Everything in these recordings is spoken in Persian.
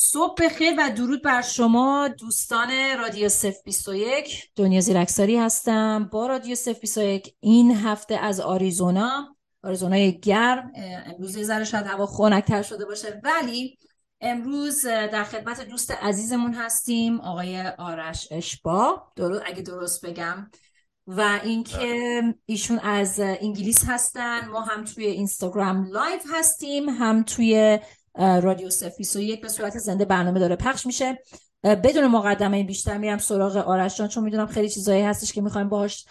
صبح بخیر و درود بر شما دوستان رادیو سف 21 دنیا زیرکساری هستم با رادیو سف 21 این هفته از آریزونا. آریزونای گرم امروز یه ذره شاید هوا خنک‌تر شده باشه ولی امروز در خدمت دوست عزیزمون هستیم آقای آرش اشبا درست اگه درست بگم. و اینکه ایشون از انگلیس هستن. ما هم توی اینستاگرام live هستیم هم توی رادیو سفیس و یک به صورت زنده برنامه داره پخش میشه. بدون مقدمه بیشتر میرم سراغ آرش جان چون می‌دونم خیلی چیزایی هستش که می‌خوایم باهاش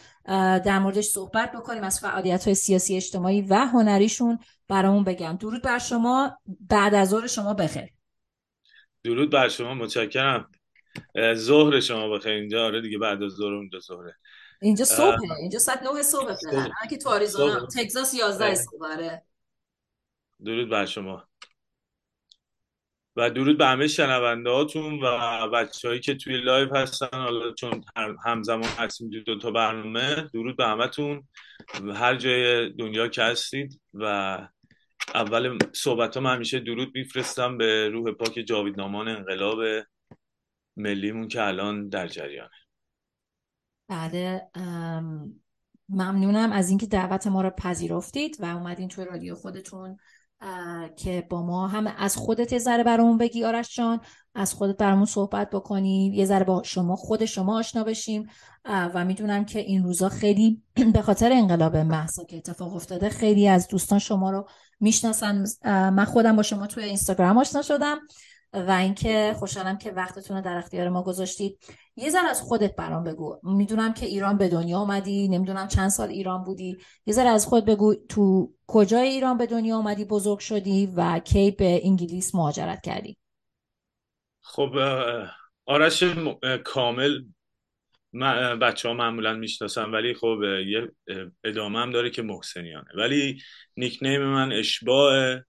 در موردش صحبت بکنیم. از فعالیت های سیاسی اجتماعی و هنریشون برامون بگم درود بر شما. بعد از ظهر شما بخیر. درود بر شما متشکرم. ظهر شما بخیر. اینجا آره دیگه بعد از ظهر اونجا ظهره. اینجا صبحه. اینجا ساعت 9 صبح. فعلا که تو آریزونا تگزاس 11 صبح آره. درود بر شما. و درود به همه شنونده هاتون و بچه که توی لایو هستن. حالا چون همزمان هستیم دو تا برنامه درود به همتون. هر جای دنیا که هستید و اول صحبت هم همیشه درود میفرستم به روح پاک جاویدنامان انقلاب ملیمون که الان در جریانه. بله ممنونم از اینکه دعوت ما رو پذیرفتید و اومدین توی رادیو خودتون. که با ما هم از خودت یه ذره برامون بگی آرش جان. از خودت برامون صحبت بکنی. یه ذره با شما خود شما آشنا بشیم. و می‌دونم که این روزا خیلی به خاطر انقلاب محسا که اتفاق افتاده خیلی از دوستان شما رو می‌شناسن. من خودم با شما توی اینستاگرام آشنا شدم. و اینکه خوشحالم که وقتتون رو در اختیار ما گذاشتید. یه ذره از خودت برام بگو. می‌دونم که ایران به دنیا اومدی نمی‌دونم چند سال ایران بودی. یه ذره از خود بگو تو کجای ایران به دنیا اومدی بزرگ شدی و کی به انگلیس مهاجرت کردی؟ خب آرش کامل بچه ها معمولا می‌شناسن ولی خب یه ادامه هم داره که محسنیانه. ولی نیکنیم من اشباه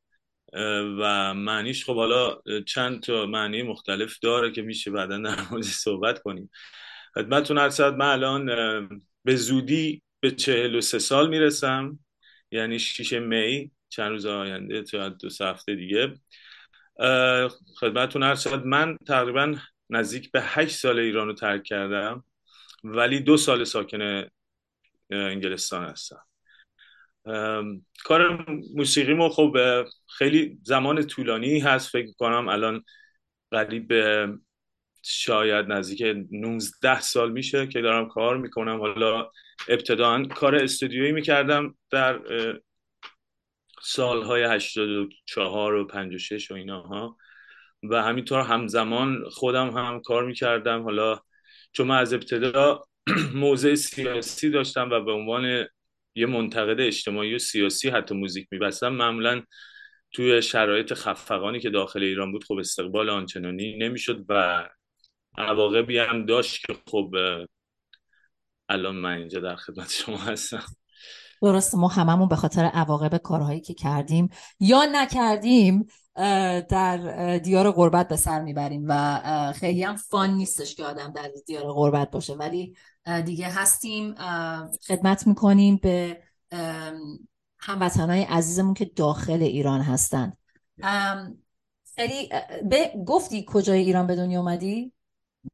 و معنیش خب حالا چند تا معنی مختلف داره که میشه بعدا در مورد صحبت کنیم. خدمتتون هر من الان به زودی به چهل و سه سال می‌رسم یعنی شیش می چند روز آینده تا دو هفته دیگه. خدمتتون هر من تقریبا نزدیک به هشت سال ایران رو ترک کردم ولی دو سال ساکن انگلستان هستم. کار موسیقی ما خب خیلی زمان طولانی هست فکر کنم الان قریب شاید نزدیک 19 سال میشه که دارم کار می‌کنم. حالا ابتدا کار استودیویی می‌کردم در سالهای 84 و 56 و ایناها. و همینطور همزمان خودم هم کار می‌کردم. حالا چون من از ابتدا موضع سیاسی داشتم و به عنوان یه منتقد اجتماعی و سیاسی حتی موزیک میبستم. معمولا توی شرایط خفقانی که داخل ایران بود خب استقبال آنچنانی نمی‌شد و عواقبی هم داشت که خب الان من اینجا در خدمت شما هستم. درست ما هممون به خاطر عواقب کارهایی که کردیم یا نکردیم در دیار غربت به سر می‌بریم و خیلی هم فان نیستش که آدم در دیار غربت باشه. ولی دیگه هستیم. خدمت می‌کنیم به هموطنهای عزیزمون که داخل ایران هستن. خیلی گفتی کجای ایران به دنیا اومدی؟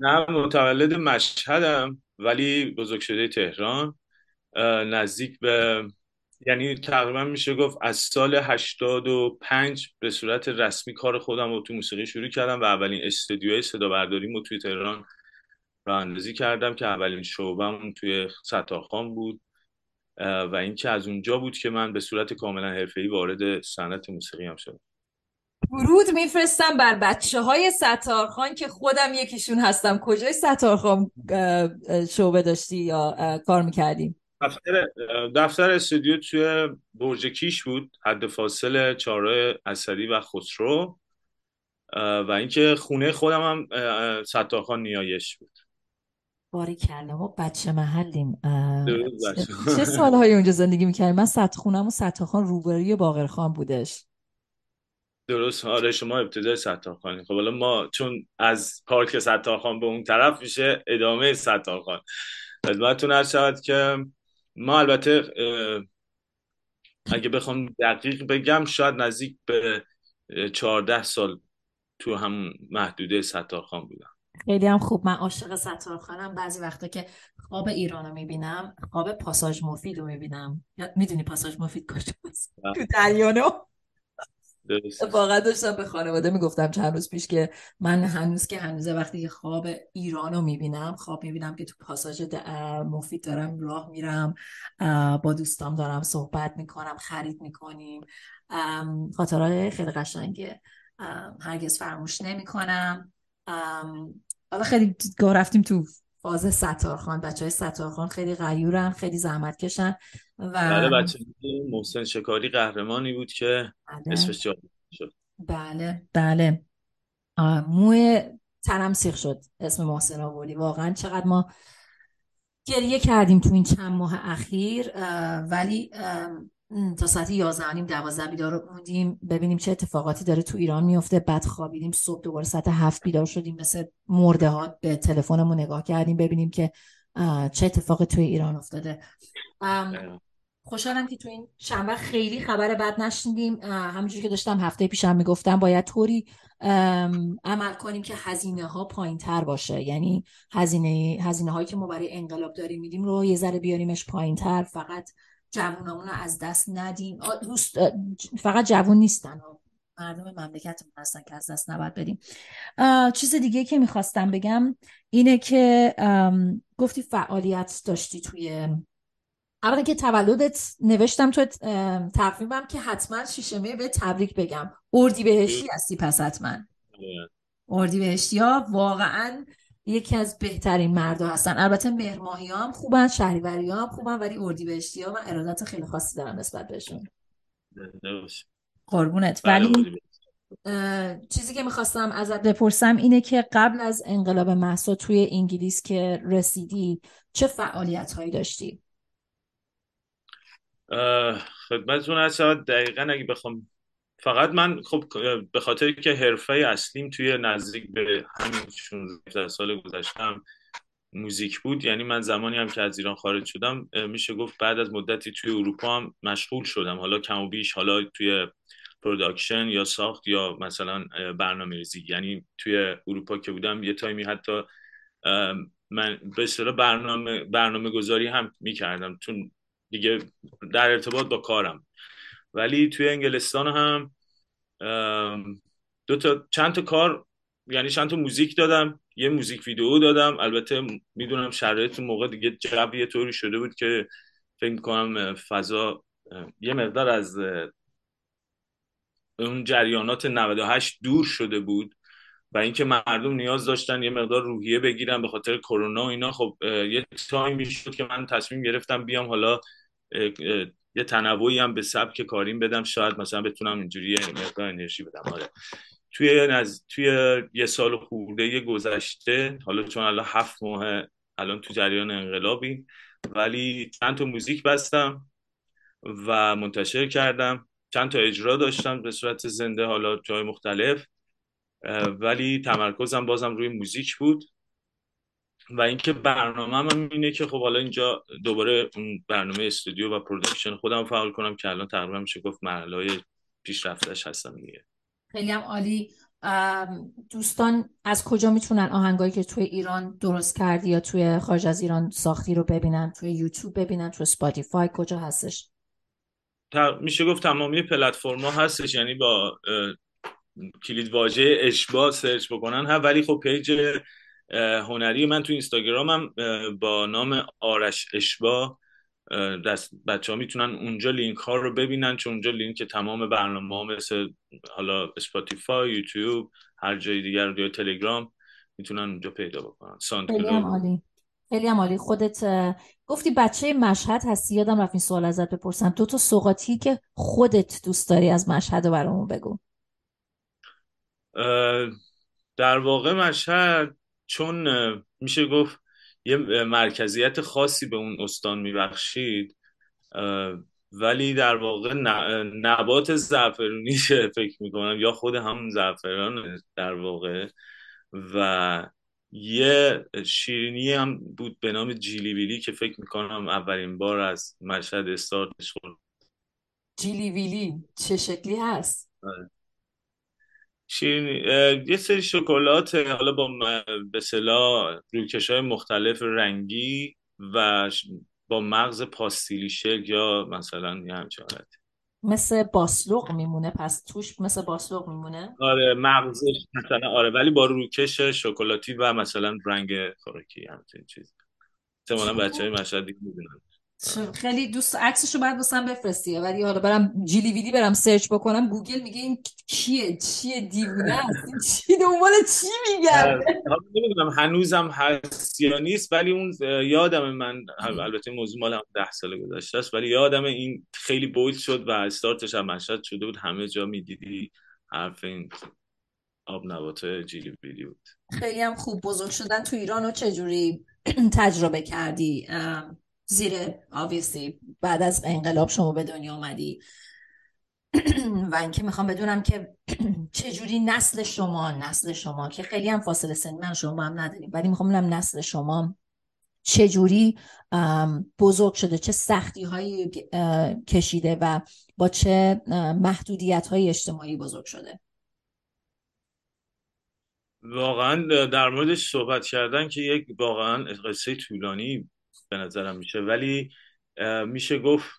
نه متولد مشهدم ولی بزرگ شده تهران نزدیک به یعنی تقریبا میشه گفت از سال 85 به صورت رسمی کار خودم رو تو موسیقی شروع کردم و اولین استودیوی صدا برداری توی تهران راه اندازی کردم که اولین شعبم توی ستارخان بود. و اینکه از اونجا بود که من به صورت کاملا حرفه‌ای وارد صنعت موسیقی هم شدم. ورود میفرستم بر بچه های ستارخان که خودم یکیشون هستم. کجای ستارخان شعبه داشتی یا کار می‌کردیم دفتر, دفتر استودیو توی برج کیش بود حد فاصل چاره اثری و خسرو. و اینکه خونه خودم هم ستارخان نیایش بود. باری کلا. ما بچه محلیم. چه سالهایی اونجا زندگی می‌کردیم؟ من ست خونم و ستارخان روبروی باقرخان بودش. درست. آره شما ابتدای ستارخان خب حالا ما چون از پارک ستارخان به اون طرف میشه ادامه ستارخان. خدمتتون هر شود که ما البته اگه بخوام دقیق بگم شاید نزدیک به چهارده سال تو هم محدوده ستارخان بودم. خیلی هم خوب. من عاشق ستارخانم. بعضی وقتا که خواب ایران رو می‌بینم خواب پاساژ مفید رو می‌بینم. می‌دونی پاساژ مفید کجاست؟ بله. تو دریانو. واقعا داشتم به خانواده می‌گفتم چند روز پیش که من هنوز که هنوزه وقتی خواب ایران رو می‌بینم خواب می‌بینم که تو پاساژ مفید دارم راه میرم با دوستام دارم صحبت می‌کنم خرید می‌کنیم. خاطرهای خیلی قشنگه. هرگز فراموش نمی‌کنم. حالا خیلی گاه رفتیم تو فاز ستارخان. بچه های ستارخان خیلی غیورن خیلی زحمت کشن و بله بچه محسن شکاری قهرمانی بود که بله. اسمش جا شد. بله. بله. موی تنم سیخ شد. اسم محسن آوردی. واقعا چقدر ما گریه کردیم تو این چند ماه اخیر. ولی تا ساعت 11 نیم 12 بیدار موندیم. ببینیم چه اتفاقاتی داره تو ایران میفته. بعد خوابیدیم صبح دوباره ساعت هفت بیدار شدیم. مثل مرده ها به تلفنمون نگاه کردیم ببینیم که چه اتفاقی توی ایران افتاده. خوشحالم که تو این وقت خیلی خبر بد نشنیدیم. همونجوری که داشتم هفته پیشم می‌گفتم باید طوری عمل کنیم که هزینه ها پایین تر باشه. یعنی هزینه هزینه هایی که ما برای انقلاب داریم میدیم رو یه ذره بیاریمش پایین تر فقط جوونامون رو از دست ندیم. دوست فقط جوون نیستن. مردم مملکتمون هستن که از دست نباید بدیم. چیز دیگه که می‌خواستم بگم اینه که گفتی فعالیت داشتی توی اولا که تولدت نوشتم تو تقویمم که حتما شیشمه به تبریک بگم. اردی بهشتی هستی پس حتما. اردی بهشتی ها واقعا یکی از بهترین مردا هستن. البته مهرماهی هم خوبن شهریوری هم خوبن ولی اردی بهشتی ها من ارادت خیلی خاصی دارم نسبت بهشون. قربونت. بله، ولی چیزی که می‌خواستم ازت بپرسم اینه که قبل از انقلاب مهسا توی انگلیس که رسیدی چه فعالیت هایی داشتی؟ خدمتتون هست دقیقا اگه بخوام فقط من خب به خاطر که حرفه اصلیم توی نزدیک به همین 16 سال گذشتم موزیک بود یعنی من زمانی هم که از ایران خارج شدم میشه گفت بعد از مدتی توی اروپا هم مشغول شدم. حالا کم و بیش حالا توی production یا ساخت یا مثلا برنامه ریزی. یعنی توی اروپا که بودم یه تایمی حتی من به اصطلاح برنامه برنامه گذاری هم می‌کردم. چون دیگه در ارتباط با کارم. ولی توی انگلستان هم دو تا چند تا کار یعنی چند تا موزیک دادم یه موزیک ویدیو دادم. البته می‌دونم شرایط موقع دیگه جو یه طوری شده بود که فکر می‌کنم فضا یه مقدار از اون جریانات 98 دور شده بود و اینکه مردم نیاز داشتن یه مقدار روحیه بگیرن به خاطر کرونا و اینا. خب یه تایمی شد که من تصمیم گرفتم بیام حالا یه تنوعی هم به سبک کاریم بدم شاید مثلا بتونم اینجوری یه مقدار انرژی بدم. آره. توی نز... توی یه سال خورده گذشته حالا چون الان هفت ماه الان تو جریان انقلابی ولی چند تا موزیک بستم و منتشر کردم. چند تا اجرا داشتم به صورت زنده حالا جای مختلف ولی تمرکزم بازم روی موزیک بود. و اینکه برنامه هم اینه که خب حالا اینجا دوباره اون برنامه استودیو و production خودم فعال کنم که الان تقریبا میشه گفت مرحله های پیشرفتش هستم دیگه. خیلی هم عالی. دوستان از کجا می‌تونن آهنگایی که توی ایران درست کردی یا توی خارج از ایران ساختی رو ببینن؟ توی یوتیوب ببینن؟ توی Spotify؟ کجا هستش؟ میشه گفت تمامی پلتفرما هستش یعنی با کلید واژه اشباه search بکنن. هم ولی خب page هنری. من تو اینستاگرامم با نام آرش اشباه اه، دست بچه ها می‌تونن اونجا لینک ها رو ببینن چون اونجا لینک تمام برنامه ها مثل حالا Spotify یوتیوب هر جای دیگر یا تلگرام می‌تونن اونجا پیدا بکنن. ساند خیلی هم عالی. خیلی هم عالی. خودت گفتی بچه مشهد هستی یادم رفت این سوال ازت بپرسم. دو تا سوغاتی که خودت دوست داری از مشهد رو برامون بگو. در واقع مشهد چون میشه گفت یه مرکزیت خاصی به اون استان میبخشید ولی در واقع نبات زعفرونیشه فکر می‌کنم یا خود همون زعفران در واقع و یه شیرینی هم بود به نام جیلی بیلی که فکر می‌کنم اولین بار از مشهد استارتش خورد. جیلی ویلی چه شکلی هست؟ شیرینی. یه سری شکلات حالا با به صلاح روکش های مختلف رنگی و با مغز پاستیلی شکل یا مثلا یه همچه مثل باسلوق میمونه پس توش مثل باسلوق میمونه؟ آره مغزش مثلا آره ولی با روکش شکلاتی و مثلا رنگ خوراکی همچین چیز. احتمالاً بچه های مشهد دیگه می‌دونن. خیلی دوست عکسشو بعد واسم بفرستی. ولی حالا برم جیلی ویدی برم search بکنم گوگل میگه این کیه؟ چیه دیوونه است؟ چی دنبال چی میگرده؟ نمی‌دونم هنوزم هست یا نیست ولی اون یادم من البته موضوع مال ده سال گذشته است ولی یادم این خیلی بولد شد و استارتش هم مشهد شده بود. همه جا می‌دیدی حرف این آب نبات جیلی ویدی بود. خیلی هم خوب بزرگ شدن تو ایران و چجوری تجربه کردی؟ زیر آویسی بعد از انقلاب شما به دنیا آمدی و اینکه می‌خوام بدونم که چجوری نسل شما نسل شما که خیلی هم فاصله سن من شما هم نداریم ولی می‌خوام بدونم نسل شما چجوری بزرگ شده چه سختی هایی کشیده و با چه محدودیت های اجتماعی بزرگ شده. واقعا در موردش صحبت کردن که یک واقعا قصه طولانی به نظرم میشه. ولی میشه گفت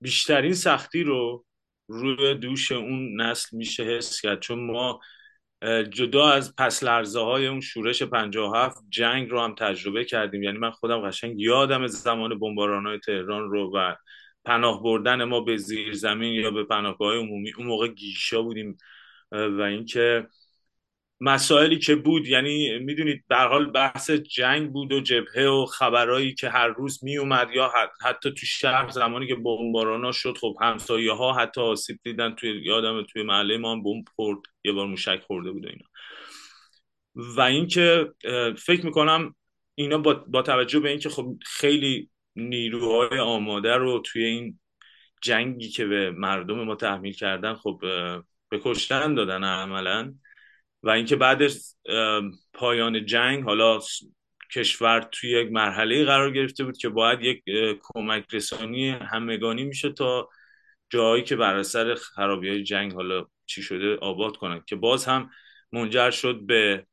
بیشترین سختی رو روی دوش اون نسل میشه حس کرد. چون ما جدا از پس لرزه های اون شورش 57 جنگ رو هم تجربه کردیم. یعنی من خودم قشنگ یادم زمان بمباران های تهران رو و پناه بردن ما به زیر زمین یا به پناهگاه عمومی اون موقع گیشا بودیم. و اینکه مسائلی که بود یعنی می‌دونید در حال بحث جنگ بود و جبهه و خبرایی که هر روز می اومد یا حتی تو شهر زمانی که بمبارانا شد خب همسایه ها حتی آسیب دیدن توی یادم توی محله ما هم بمب خورد یه بار موشک خورده بود اینا. و اینکه فکر می‌کنم اینا با, با توجه به اینکه خب خیلی نیروهای آماده رو توی این جنگی که به مردم ما تحمیل کردن خب به کشتن دادن عملا و اینکه بعد پایان جنگ حالا کشور توی یک مرحله قرار گرفته بود که باید یک کمک رسانی همگانی میشه تا جایی که بر اثر خرابی های جنگ حالا چی شده آباد کنند که باز هم منجر شد به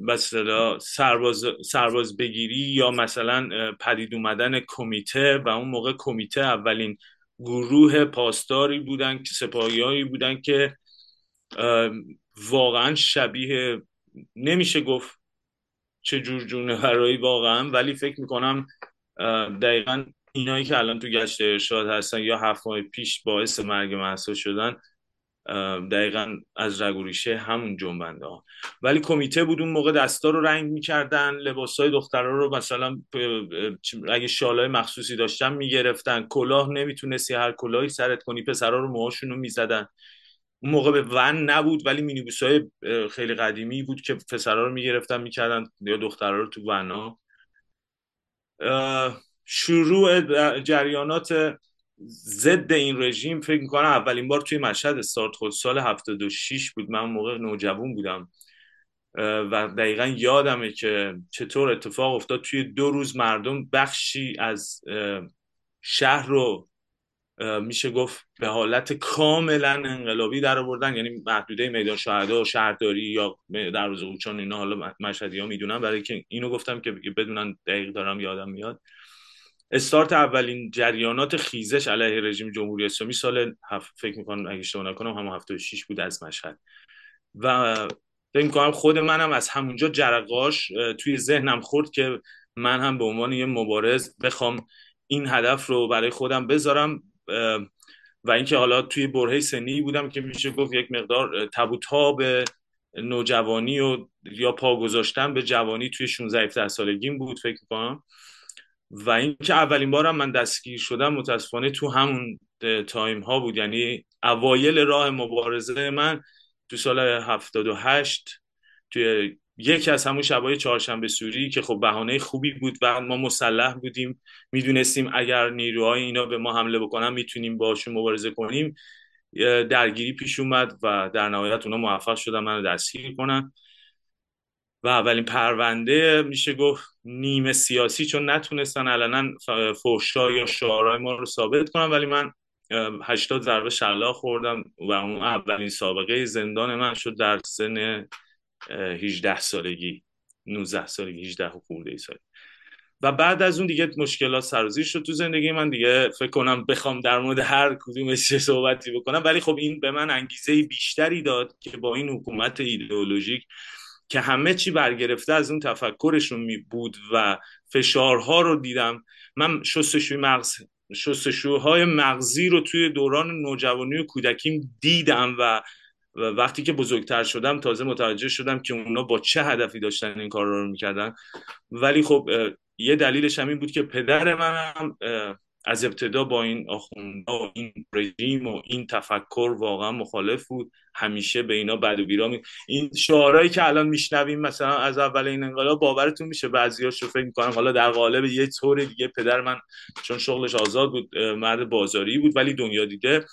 مثلا سرباز, سرباز بگیری یا مثلا پدید اومدن کمیته و اون موقع کمیته اولین گروه پاسداری بودن که سپاهیایی بودن که واقعا شبیه نمیشه گفت چه جور جونورایی واقعا ولی فکر می‌کنم دقیقا اینایی که الان تو گشت ارشاد هستن یا هفت ماه پیش باعث مرگ محسا شدن دقیقا از رگوریشه همون جنبنده ها. ولی کمیته بود اون موقع دستا رو رنگ می‌کردن لباس های دخترها رو مثلا اگه شالای مخصوصی داشتن می‌گرفتن. کلاه نمی‌تونستی هر کلاهی سرت کنی پسرها رو موهاشون رو می‌زدن. اون موقع به ون نبود ولی مینیبوس های خیلی قدیمی بود که پسرها رو می‌گرفتن می‌کردن یا دخترها رو تو ونا شروع جریانات ضد این رژیم فکر می‌کنم اولین بار توی مشهد استارت خود سال 76 بود. من موقع نوجوان بودم. و دقیقا یادمه که چطور اتفاق افتاد. توی دو روز مردم بخشی از شهر رو میشه گفت به حالت کاملا انقلابی در آوردن. یعنی محدوده میدان شهدا و شهرداری یا در روز اوچان اینا حالا مشهدی ها می‌دونن. برای که اینو گفتم که بدونن دقیق دارم یادم میاد. استارت اولین جریانات خیزش علیه رژیم جمهوری اسلامی سال هف... فکر می‌کنم اگه اشتباه نکنم هم 76 بود از مشهد. و فکر می‌کنم خود منم از همونجا جرقاش توی ذهنم خورد که من هم به عنوان یه مبارز بخوام این هدف رو برای خودم بذارم. و اینکه حالا توی برهه سنی بودم که میشه گفت یک مقدار تبوتا به نوجوانی و یا پا گذاشتن به جوانی توی 16 17 سالگیم بود فکر کنم و اینکه اولین بارم من دستگیر شدم متاسفانه تو همون تایم ها بود. یعنی اوایل راه مبارزه من تو سال 78 توی یکی از همون شبای چهارشنبه سوری که خب بهانه خوبی بود و ما مسلح بودیم. می‌دونستیم اگر نیروهای اینا به ما حمله بکنن می‌تونیم باشون مبارزه کنیم. درگیری پیش اومد و در نهایت اونا موفق شدن منو دستگیر کنن. و اولین پرونده میشه گفت نیمه سیاسی چون نتونستن علنا فوشا یا شعارهای ما رو ثابت کنن ولی من هشتاد ضربه شلاق خوردم و اون اولین سابقه زندان من شد در سن 18 سالگی 19 سالگی 18 خورده ای سالگی. و بعد از اون دیگه مشکلات سرازیر شد تو زندگی من. دیگه فکر کنم بخوام در مورد هر کدومش چه صحبتی بکنم. ولی خب این به من انگیزه بیشتری داد که با این حکومت ایدئولوژیک که همه چی برگرفته از اون تفکرشون می بود و فشارها رو دیدم. من شستشوی مغز شستشوهای مغزی رو توی دوران نوجوانی و کودکیم دیدم و وقتی که بزرگتر شدم تازه متوجه شدم که اونا با چه هدفی داشتن این کار رو می‌کردن. ولی خب یه دلیلش هم این بود که پدر من از ابتدا با این آخونده و این رژیم و این تفکر واقعا مخالف بود. همیشه به اینا بد و بیرا این شعارهایی که الان میشنویم مثلا از اول این انقلاب باورتون میشه؟ بعضیاشو فکر می‌کنم. حالا در قالب یه طور دیگه پدر من چون شغلش آزاد بود مرد بازاری بود ولی دنیا دیده.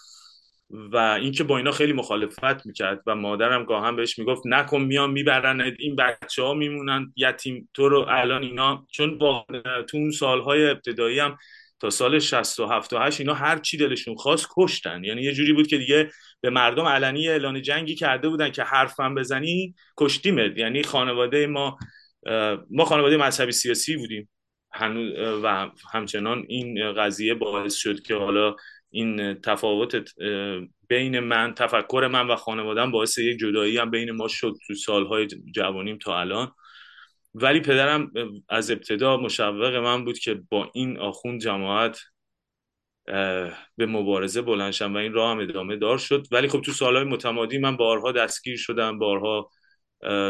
و اینکه با اینا خیلی مخالفت می‌کرد و مادرم گاهم بهش می‌گفت نکن میان می‌برن این بچه ها میمونن یتیم تو رو الان اینا چون با تو اون سالهای ابتدایی هم تا سال 67 و 8 اینا هر چی دلشون خواست کشتن. یعنی یه جوری بود که دیگه به مردم علنی اعلان جنگی کرده بودن که حرفم بزنی کشتیمت. یعنی خانواده ما ما خانواده مذهبی سیاسی بودیم. و همچنان این قضیه باعث شد که حالا این تفاوت بین من تفکر من و خانوادم باعث یک جدایی هم بین ما شد تو سالهای جوانیم تا الان. ولی پدرم از ابتدا مشوق من بود که با این آخوند جماعت به مبارزه بلنشم و این راه هم ادامه دار شد. ولی خب تو سالهای متمادی من بارها دستگیر شدم بارها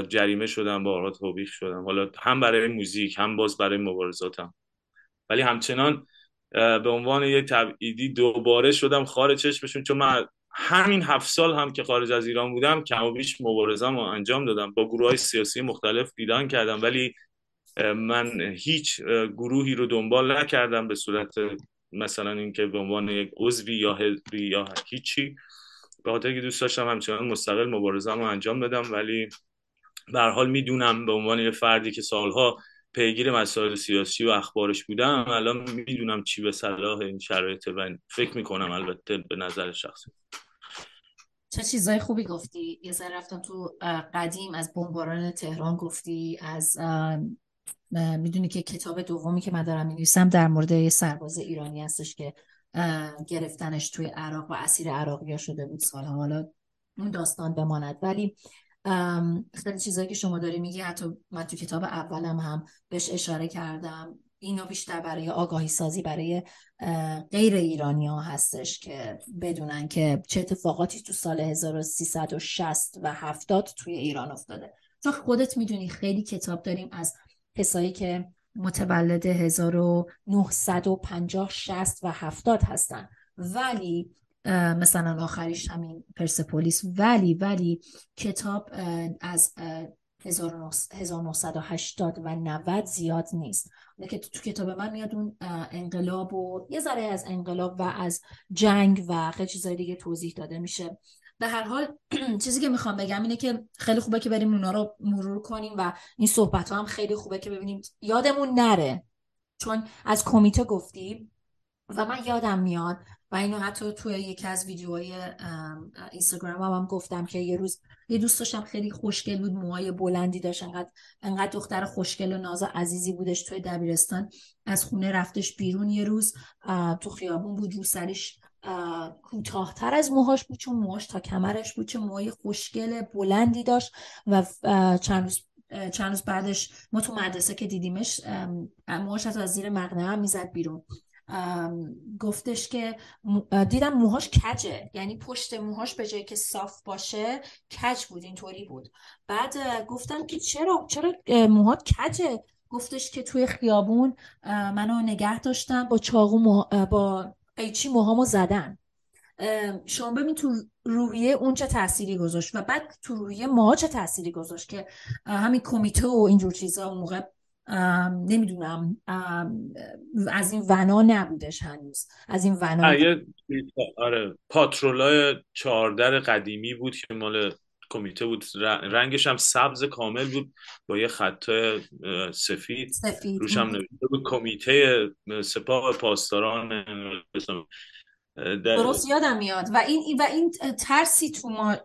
جریمه شدم بارها توبیخ شدم. حالا هم برای موزیک هم باز برای مبارزاتم. ولی همچنان به عنوان یه تبعیدی دوباره شدم خارج چشمشون چون من همین هفت سال هم که خارج از ایران بودم کم و بیش مبارزم رو انجام دادم. با گروه های سیاسی مختلف دیدن کردم ولی من هیچ گروهی رو دنبال نکردم به صورت مثلا اینکه به عنوان یک عضوی یا حزبی یا هیچی. به خاطر که دوست داشتم همچنان مستقل مبارزم رو انجام بدم ولی به حال می‌دونم به عنوان یه فردی که سالها پیگیر مسائل سیاسی و اخبارش بودم الان می‌دونم چی به صلاح این شرایط و فکر می‌کنم البته به نظر شخصی. چه چیزای خوبی گفتی؟ یه سر رفتم تو قدیم از بمباران تهران گفتی از می‌دونی که کتاب دومی که من دارم می‌نویسم در مورد یه سرباز ایرانی هستش که گرفتنش توی عراق و اسیر عراقی شده بود سال حالا اون داستان بماند. ولی خیلی چیزایی که شما داری میگی حتی من تو کتاب اولم هم بهش اشاره کردم. اینا بیشتر برای آگاهی سازی برای غیر ایرانی ها هستش که بدونن که چه اتفاقاتی تو سال 1360 و 70 توی ایران افتاده. تو خودت می‌دونی خیلی کتاب داریم از کسایی که متولد 1950 60 و 70 هستن. ولی مثلا آخریش همین پرسپولیس. ولی ولی کتاب از 1980 و 90 زیاد نیست. که تو کتاب من میاد اون انقلاب و یه ذره از انقلاب و از جنگ و خیلی چیزای دیگه توضیح داده میشه. به هر حال چیزی که می‌خوام بگم اینه که خیلی خوبه که بریم اونا رو مرور کنیم و این صحبت ها هم خیلی خوبه که ببینیم یادمون نره. چون از کمیته گفتی و من یادم میاد و اینو حتی توی یکی از ویدیوهای اینستاگرام هم, هم گفتم که یه روز یه دوست داشتم خیلی خوشگل بود موهای بلندی داشت انقدر انقدر دختر خوشگل و ناز عزیزی بودش توی دبیرستان. از خونه رفتش بیرون یه روز تو خیابون بود رو سرش کوتاهتر از موهاش بود چون موهاش تا کمرش بود چه موهای خوشگل بلندی داشت و چند روز چند روز بعدش ما تو مدرسه که دیدیمش موهاش از زیر مقنعه هم می‌زد بیرون. گفتش که دیدم موهاش کجه. یعنی پشت موهاش به جایی که صاف باشه کج بود اینطوری بود. بعد گفتم که چرا چرا موهات کجه؟ گفتش که توی خیابون منو نگه داشتم با چاقو با قیچی موهامو زدن. شما ببین تو روحیه اون چه تأثیری گذاشت و بعد تو روحیه ما چه تأثیری گذاشت که همین کمیته و اینجور چیزا اون موقع نمی‌دونم از این ونا نبودش هنوز. از این ونا آره پاترولای چهاردر قدیمی بود که مال کمیته بود. رنگش هم سبز کامل بود. با یه خط سفید, سفید. روش هم نوشته بود کمیته سپاه پاسداران درست یادم میاد. و این و این ترسی تو ما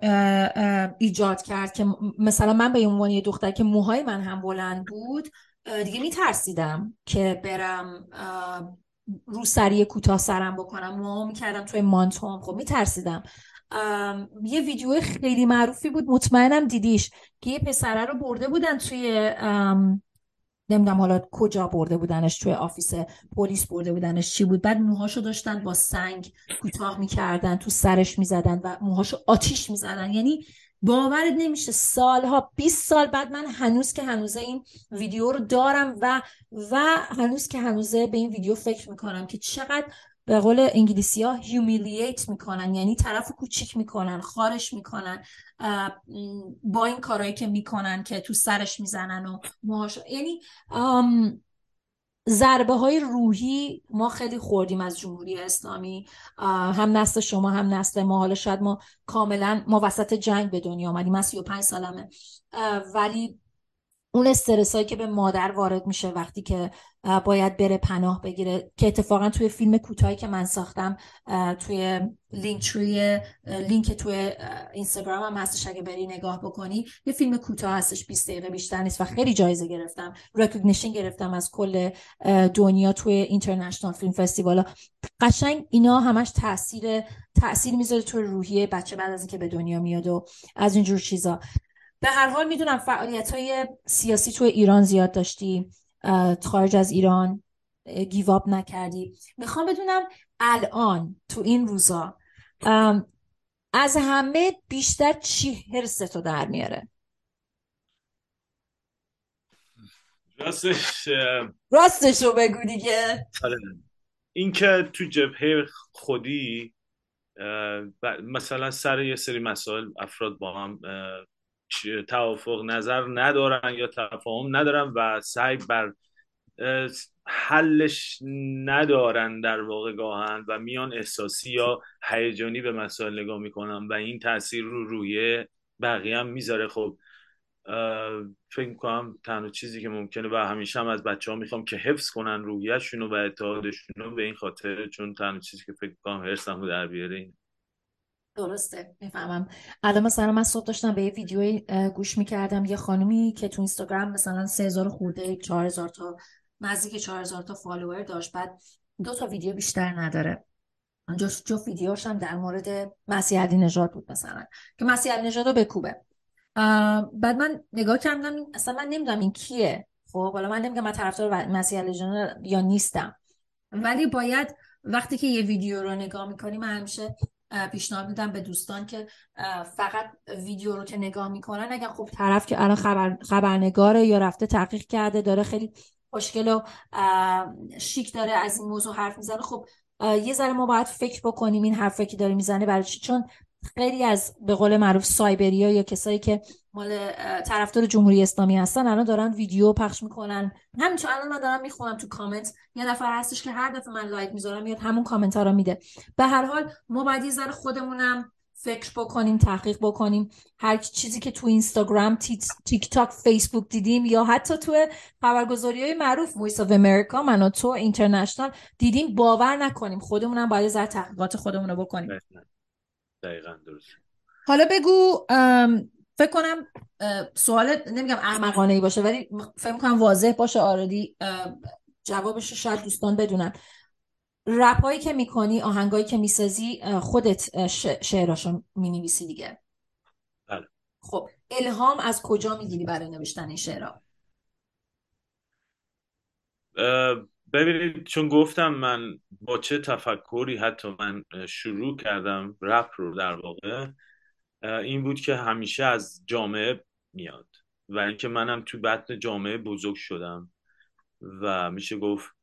ایجاد کرد که مثلا من به عنوان یه دختر که موهای من هم بلند بود دیگه میترسیدم که برم رو سری کوتاه سرم بکنم. موها می‌کردم توی مانتوم خب میترسیدم. یه ویدیو خیلی معروفی بود. مطمئنم دیدیش. که یه پسره رو برده بودن توی نمی‌دونم حالا کجا برده بودنش. توی آفیس پلیس برده بودنش. چی بود؟ بعد موهاشو داشتن با سنگ کوتاه می‌کردن. تو سرش می‌زدن و موهاشو آتیش می‌زدن. یعنی باورت نمیشه سالها 20 سال بعد من هنوز که هنوزه این ویدیو رو دارم و و هنوز که هنوزه به این ویدیو فکر می‌کنم که چقدر به قول انگلیسی ها هیومیلییت می‌کنن یعنی طرف کوچیک می‌کنن خارش می‌کنن با این کارهایی که می‌کنن که تو سرش می‌زنن و موهاش یعنی ضربه های روحی ما خیلی خوردیم از جمهوری اسلامی. هم نسل شما هم نسل ما. حالا شاید ما کاملا ما وسط جنگ به دنیا آمدیم. من 35 سالمه. ولی اون استرس هایی که به مادر وارد میشه وقتی که باید بره پناه بگیره که اتفاقا توی فیلم کوتاهی که من ساختم توی لینک توی لینک توی اینستاگرام هم هستش اگه بری نگاه بکنی یه فیلم کوتاه هستش 20 دقیقه بیشتر نیست و خیلی جایزه گرفتم recognition گرفتم از کل دنیا توی اینترنشنال فیلم فستیوالا قشنگ اینا همش تاثیر تاثیر می‌ذاره توی روحیه بچه بعد از اینکه به دنیا میاد و از اینجور چیزا. به هر حال می‌دونم فعالیت های سیاسی تو ایران زیاد داشتی خارج از ایران گیواب نکردی. می‌خوام بدونم الان تو این روزا از همه بیشتر چی حرس تو در میاره؟ راستش راستش رو بگو دیگه. آره. این که تو جبهه خودی مثلا سر یه سری مسائل افراد با هم توافق نظر ندارن یا تفاهم ندارن و سعی بر حلش ندارن در واقع گاهن و میان احساسی یا هیجانی به مسائل نگاه می‌کنن و این تاثیر رو روی بقیه هم می‌ذاره. خب فکر می‌کنم تنها چیزی که ممکنه و همیشه هم از بچه ها می‌خوام که حفظ کنن روحیهشون و اتحادشون به این خاطر چون تنها چیزی که فکر می‌کنم هرسم رو در بیاره این درسته می‌فهمم. الان مثلا من صبح داشتم به یه ویدیوی گوش می‌کردم یه خانومی که تو اینستاگرام مثلا 3000 خورده 4000 تا نزدیک 4000 تا فالوور داشت بعد دو تا ویدیو بیشتر نداره. جو جو ویدیوش هم در مورد مسیح علی نژاد بود مثلا که مسیح علی نژاد رو بکوبه. بعد من نگاه کردم اصلا من نمی‌دونم این کیه. خب حالا من نمیگم من طرفدار مسیح علی یا نیستم. ولی باید وقتی که یه ویدیو رو نگاه می‌کنی من همیشه پیشنهاد میدم به دوستان که فقط ویدیو رو که نگاه می‌کنن اگر خب طرف که الان خبر خبرنگاره یا رفته تحقیق کرده داره خیلی خوشگل و شیک داره از این موضوع حرف می‌زنه خب یه ذره ما باید فکر بکنیم این حرفی که داره می‌زنه برای چی؟ چون خیلی از به قول معروف سایبریا یا کسایی که مال طرفدار جمهوری اسلامی هستن الان دارن ویدیو پخش می‌کنن. همینطور الان من دارم می‌خونم تو کامنت. یه نفر هستش که هر دفعه من live می‌ذارم میاد همون کامنت ها رو میده. به هر حال ما باید یه ذره خودمونم فکر بکنیم تحقیق بکنیم. هر چیزی که تو اینستاگرام تیک تاک فیسبوک دیدیم یا حتی تو خبرگزاری های معروف Voice of America من و تو اینترنشنال دیدیم باور نکنیم. خودمونم باید ذره تحقیقات خودمون رو بکنیم دقیقا درست. حالا بگو فکر کنم سوال نمیگم احمقانه ای باشه ولی فکر کنم واضح باشه آردی جوابش رو شاید دوستان بدونن. رپ هایی که می‌کنی آهنگایی که می‌سازی خودت شعراشو می‌نویسی دیگه؟ بله. خب الهام از کجا می‌گیری برای نوشتن این شعرها؟ ببینید چون گفتم من با چه تفکری حتی من شروع کردم رپ رو در واقع این بود که همیشه از جامعه میاد و اینکه منم تو بطن جامعه بزرگ شدم و میشه گفت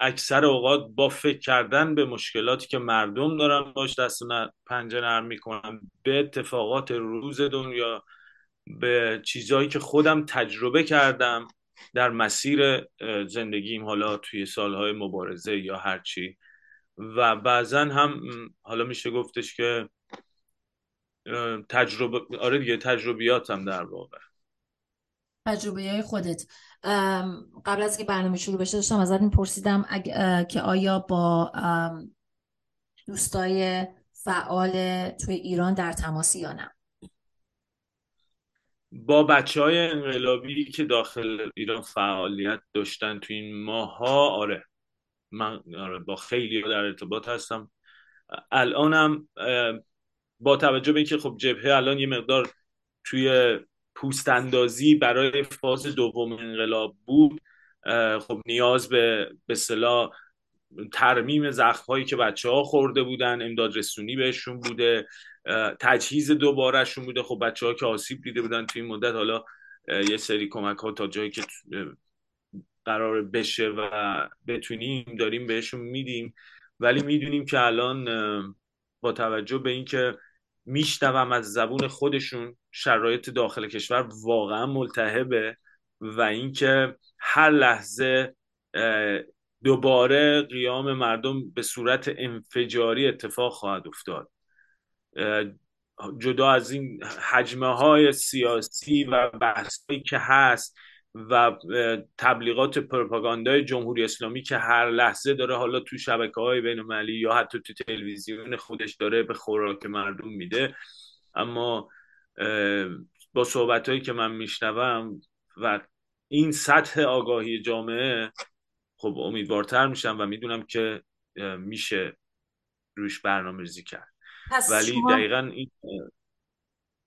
اکثر اوقات با فکر کردن به مشکلاتی که مردم دارن باش دست پنجه نرم می‌کنم به اتفاقات روز دنیا به چیزهایی که خودم تجربه کردم در مسیر زندگیم حالا توی سالهای مبارزه یا هرچی و بعضا هم حالا میشه گفتش که تجربه آره دیگه تجربیاتم در واقع. تجربه خودت. قبل از که برنامه شروع بشه داشتم ازت میپرسیدم که آیا با دوستای فعال توی ایران در تماسی یا نه؟ با بچه های انقلابی که داخل ایران فعالیت داشتن تو این ماه ها آره. من آره با خیلی در ارتباط هستم. الانم با توجه به اینکه خب جبهه الان یه مقدار توی پوست اندازی برای فاز دوم انقلاب بود خب نیاز به به صلاح ترمیم زخم هایی که بچه ها خورده بودن امداد رسونی بهشون بوده. تجهیز دوبارهشون بوده. خب بچه ها که آسیب دیده بودن توی این مدت حالا یه سری کمک ها تا جایی که قرار بشه و بتونیم داریم بهشون میدیم. ولی می‌دونیم که الان با توجه به اینکه میشنوم از زبون خودشون شرایط داخل کشور واقعا ملتهبه و اینکه هر لحظه دوباره قیام مردم به صورت انفجاری اتفاق خواهد افتاد. جدا از این حجمه های سیاسی و بحثی که هست و تبلیغات پروپاگاندای جمهوری اسلامی که هر لحظه داره حالا تو شبکه های بین یا حتی تو تلویزیون خودش داره به خوراک مردم میده. اما با صحبت هایی که من میشنوم و این سطح آگاهی جامعه خب امیدوارتر میشم و می‌دونم که میشه روش برنامه ریزی کرد. ولی شما... دقیقا این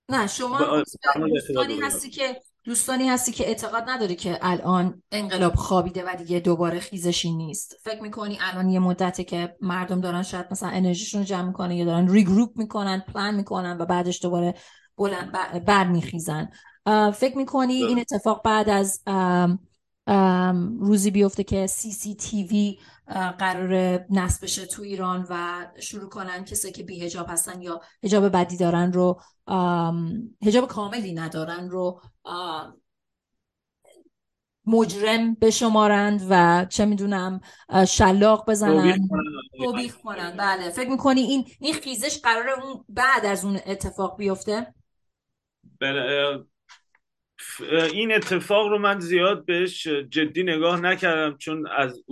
نه شما دوستانی هستی که دوستانی هستی که اعتقاد نداری که الان انقلاب خوابیده و دیگه دوباره خیزشی نیست. فکر می‌کنی الان یه مدته که مردم دارن شاید مثلا انرژیشون رو جمع می‌کنن یا دارن ریگروپ می‌کنن پلان می‌کنن و بعدش دوباره بلند بر میخیزن فکر می‌کنی این اتفاق بعد از روزی بیفته که سی سی تی وی قرار نصب بشه تو ایران و شروع کنن کسی که بی هجاب هستن یا هجاب بدی دارن رو هجاب کاملی ندارن رو مجرم بشمارند و چه می‌دونم شلاق بزنن توبیخ کنن بله. فکر می‌کنی این این خیزش قراره اون بعد از اون اتفاق بیفته؟ بله این اتفاق رو من زیاد بهش جدی نگاه نکردم چون از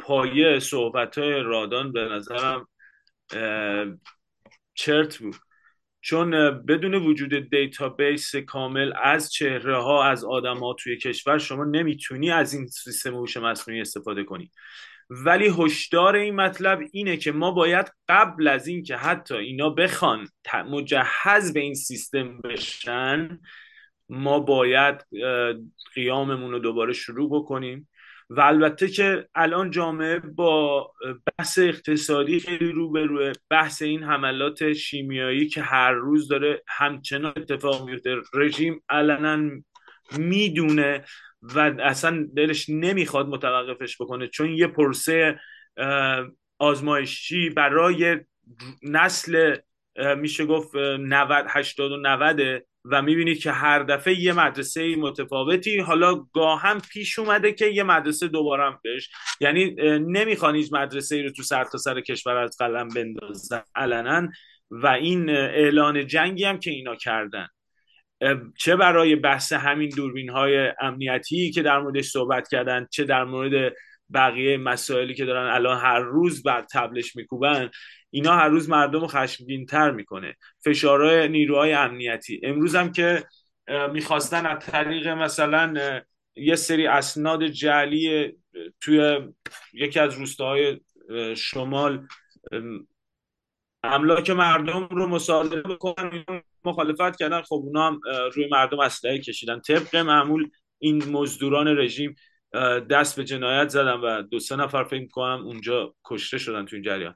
پایه صحبت های رادان به نظرم چرت بود. چون بدون وجود database کامل از چهره ها از آدم ها توی کشور شما نمی‌تونی از این سیستم هوش مصنوعی استفاده کنی. ولی هشدار این مطلب اینه که ما باید قبل از اینکه حتی اینا بخوان مجهز به این سیستم بشن ما باید قیاممون رو دوباره شروع بکنیم. و البته که الان جامعه با بحث اقتصادی خیلی روبروه بحث این حملات شیمیایی که هر روز داره همچنان اتفاق میفته. رژیم علنا می‌دونه و اصلا دلش نمی‌خواد متوقفش بکنه. چون یه پرسه آزمایشی برای نسل میشه گفت 90 80 و 90 و می‌بینید که هر دفعه یه مدرسه متفاوتی حالا گاه هم پیش اومده که یه مدرسه دوباره هم بهش. یعنی نمی‌خوان هیچ مدرسه ای رو تو سر تا سر کشور از قلم بندازن. علنا. و این اعلان جنگی هم که اینا کردن. چه برای بحث همین دوربین های امنیتی که در موردش صحبت کردن چه در مورد بقیه مسائلی که دارن الان هر روز بر تبلش میکوبن اینا هر روز مردم رو خشمگین تر می‌کنه. فشارهای نیروهای امنیتی. امروز هم که می‌خواستن از طریق مثلا یه سری اسناد جعلی توی یکی از روستاهای شمال املاک مردم رو مصادره بکنن. مخالفت کردن. خب اونا هم روی مردم اسلحه کشیدن. طبق معمول این مزدوران رژیم دست به جنایت زدن و دو سه نفر فکر کنم اونجا کشته شدن تو این جریان.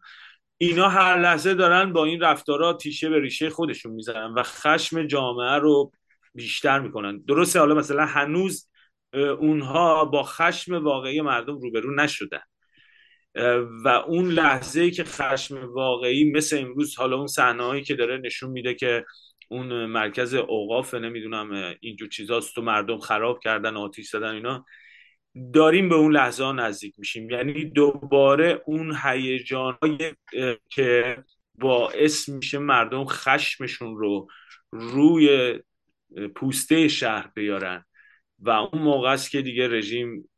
اینا هر لحظه دارن با این رفتارها تیشه به ریشه خودشون می‌زنن و خشم جامعه رو بیشتر می‌کنن. درسته حالا مثلا هنوز اونها با خشم واقعی مردم روبرو نشدن. و اون لحظه که خشم واقعی مثل امروز حالا اون صحنه که داره نشون میده که اون مرکز اوقاف نمی‌دونم اینجور چیزاست تو مردم خراب کردن آتیش زدن اینا داریم به اون لحظه ها نزدیک میشیم. یعنی دوباره اون هیجان که باعث میشه مردم خشمشون رو روی پوسته شهر بیارن و اون موقع است که دیگه رژیم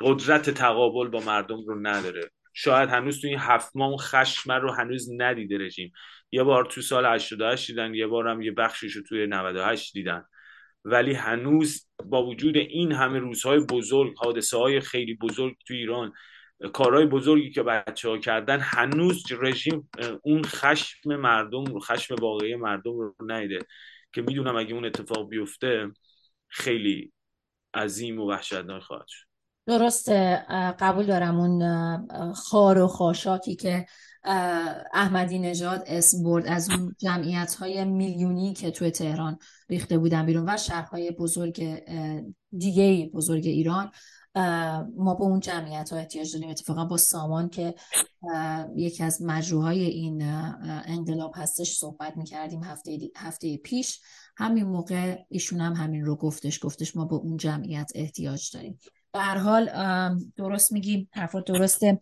قدرت تقابل با مردم رو نداره. شاید هنوز تو این هفت ماه خشم رو هنوز ندیده رژیم. یه بار تو سال 88 دیدن یه بار هم یه بخشش رو توی 98 دیدن. ولی هنوز با وجود این همه روزهای بزرگ حادثه های خیلی بزرگ تو ایران کارهای بزرگی که بچه ها کردن هنوز رژیم اون خشم مردم خشم واقعی مردم رو نیده که می‌دونم اگه اون اتفاق بیفته خیلی عظیم و وحشتناک خواهد شد. درسته. قبول دارم اون خار و خاشاکی که احمدی نژاد اسم برد از اون جمعیت های میلیونی که توی تهران ریخته بودن بیرون و شهرهای بزرگ دیگه بزرگ ایران ما به اون جمعیت ها احتیاج داریم. اتفاقا با سامان که یکی از مجروهای این انقلاب هستش صحبت می‌کردیم هفته, هفته پیش. همین موقع ایشون هم همین رو گفتش گفتش ما به اون جمعیت احتیاج داریم. به هر حال درست میگیم حرفات درسته.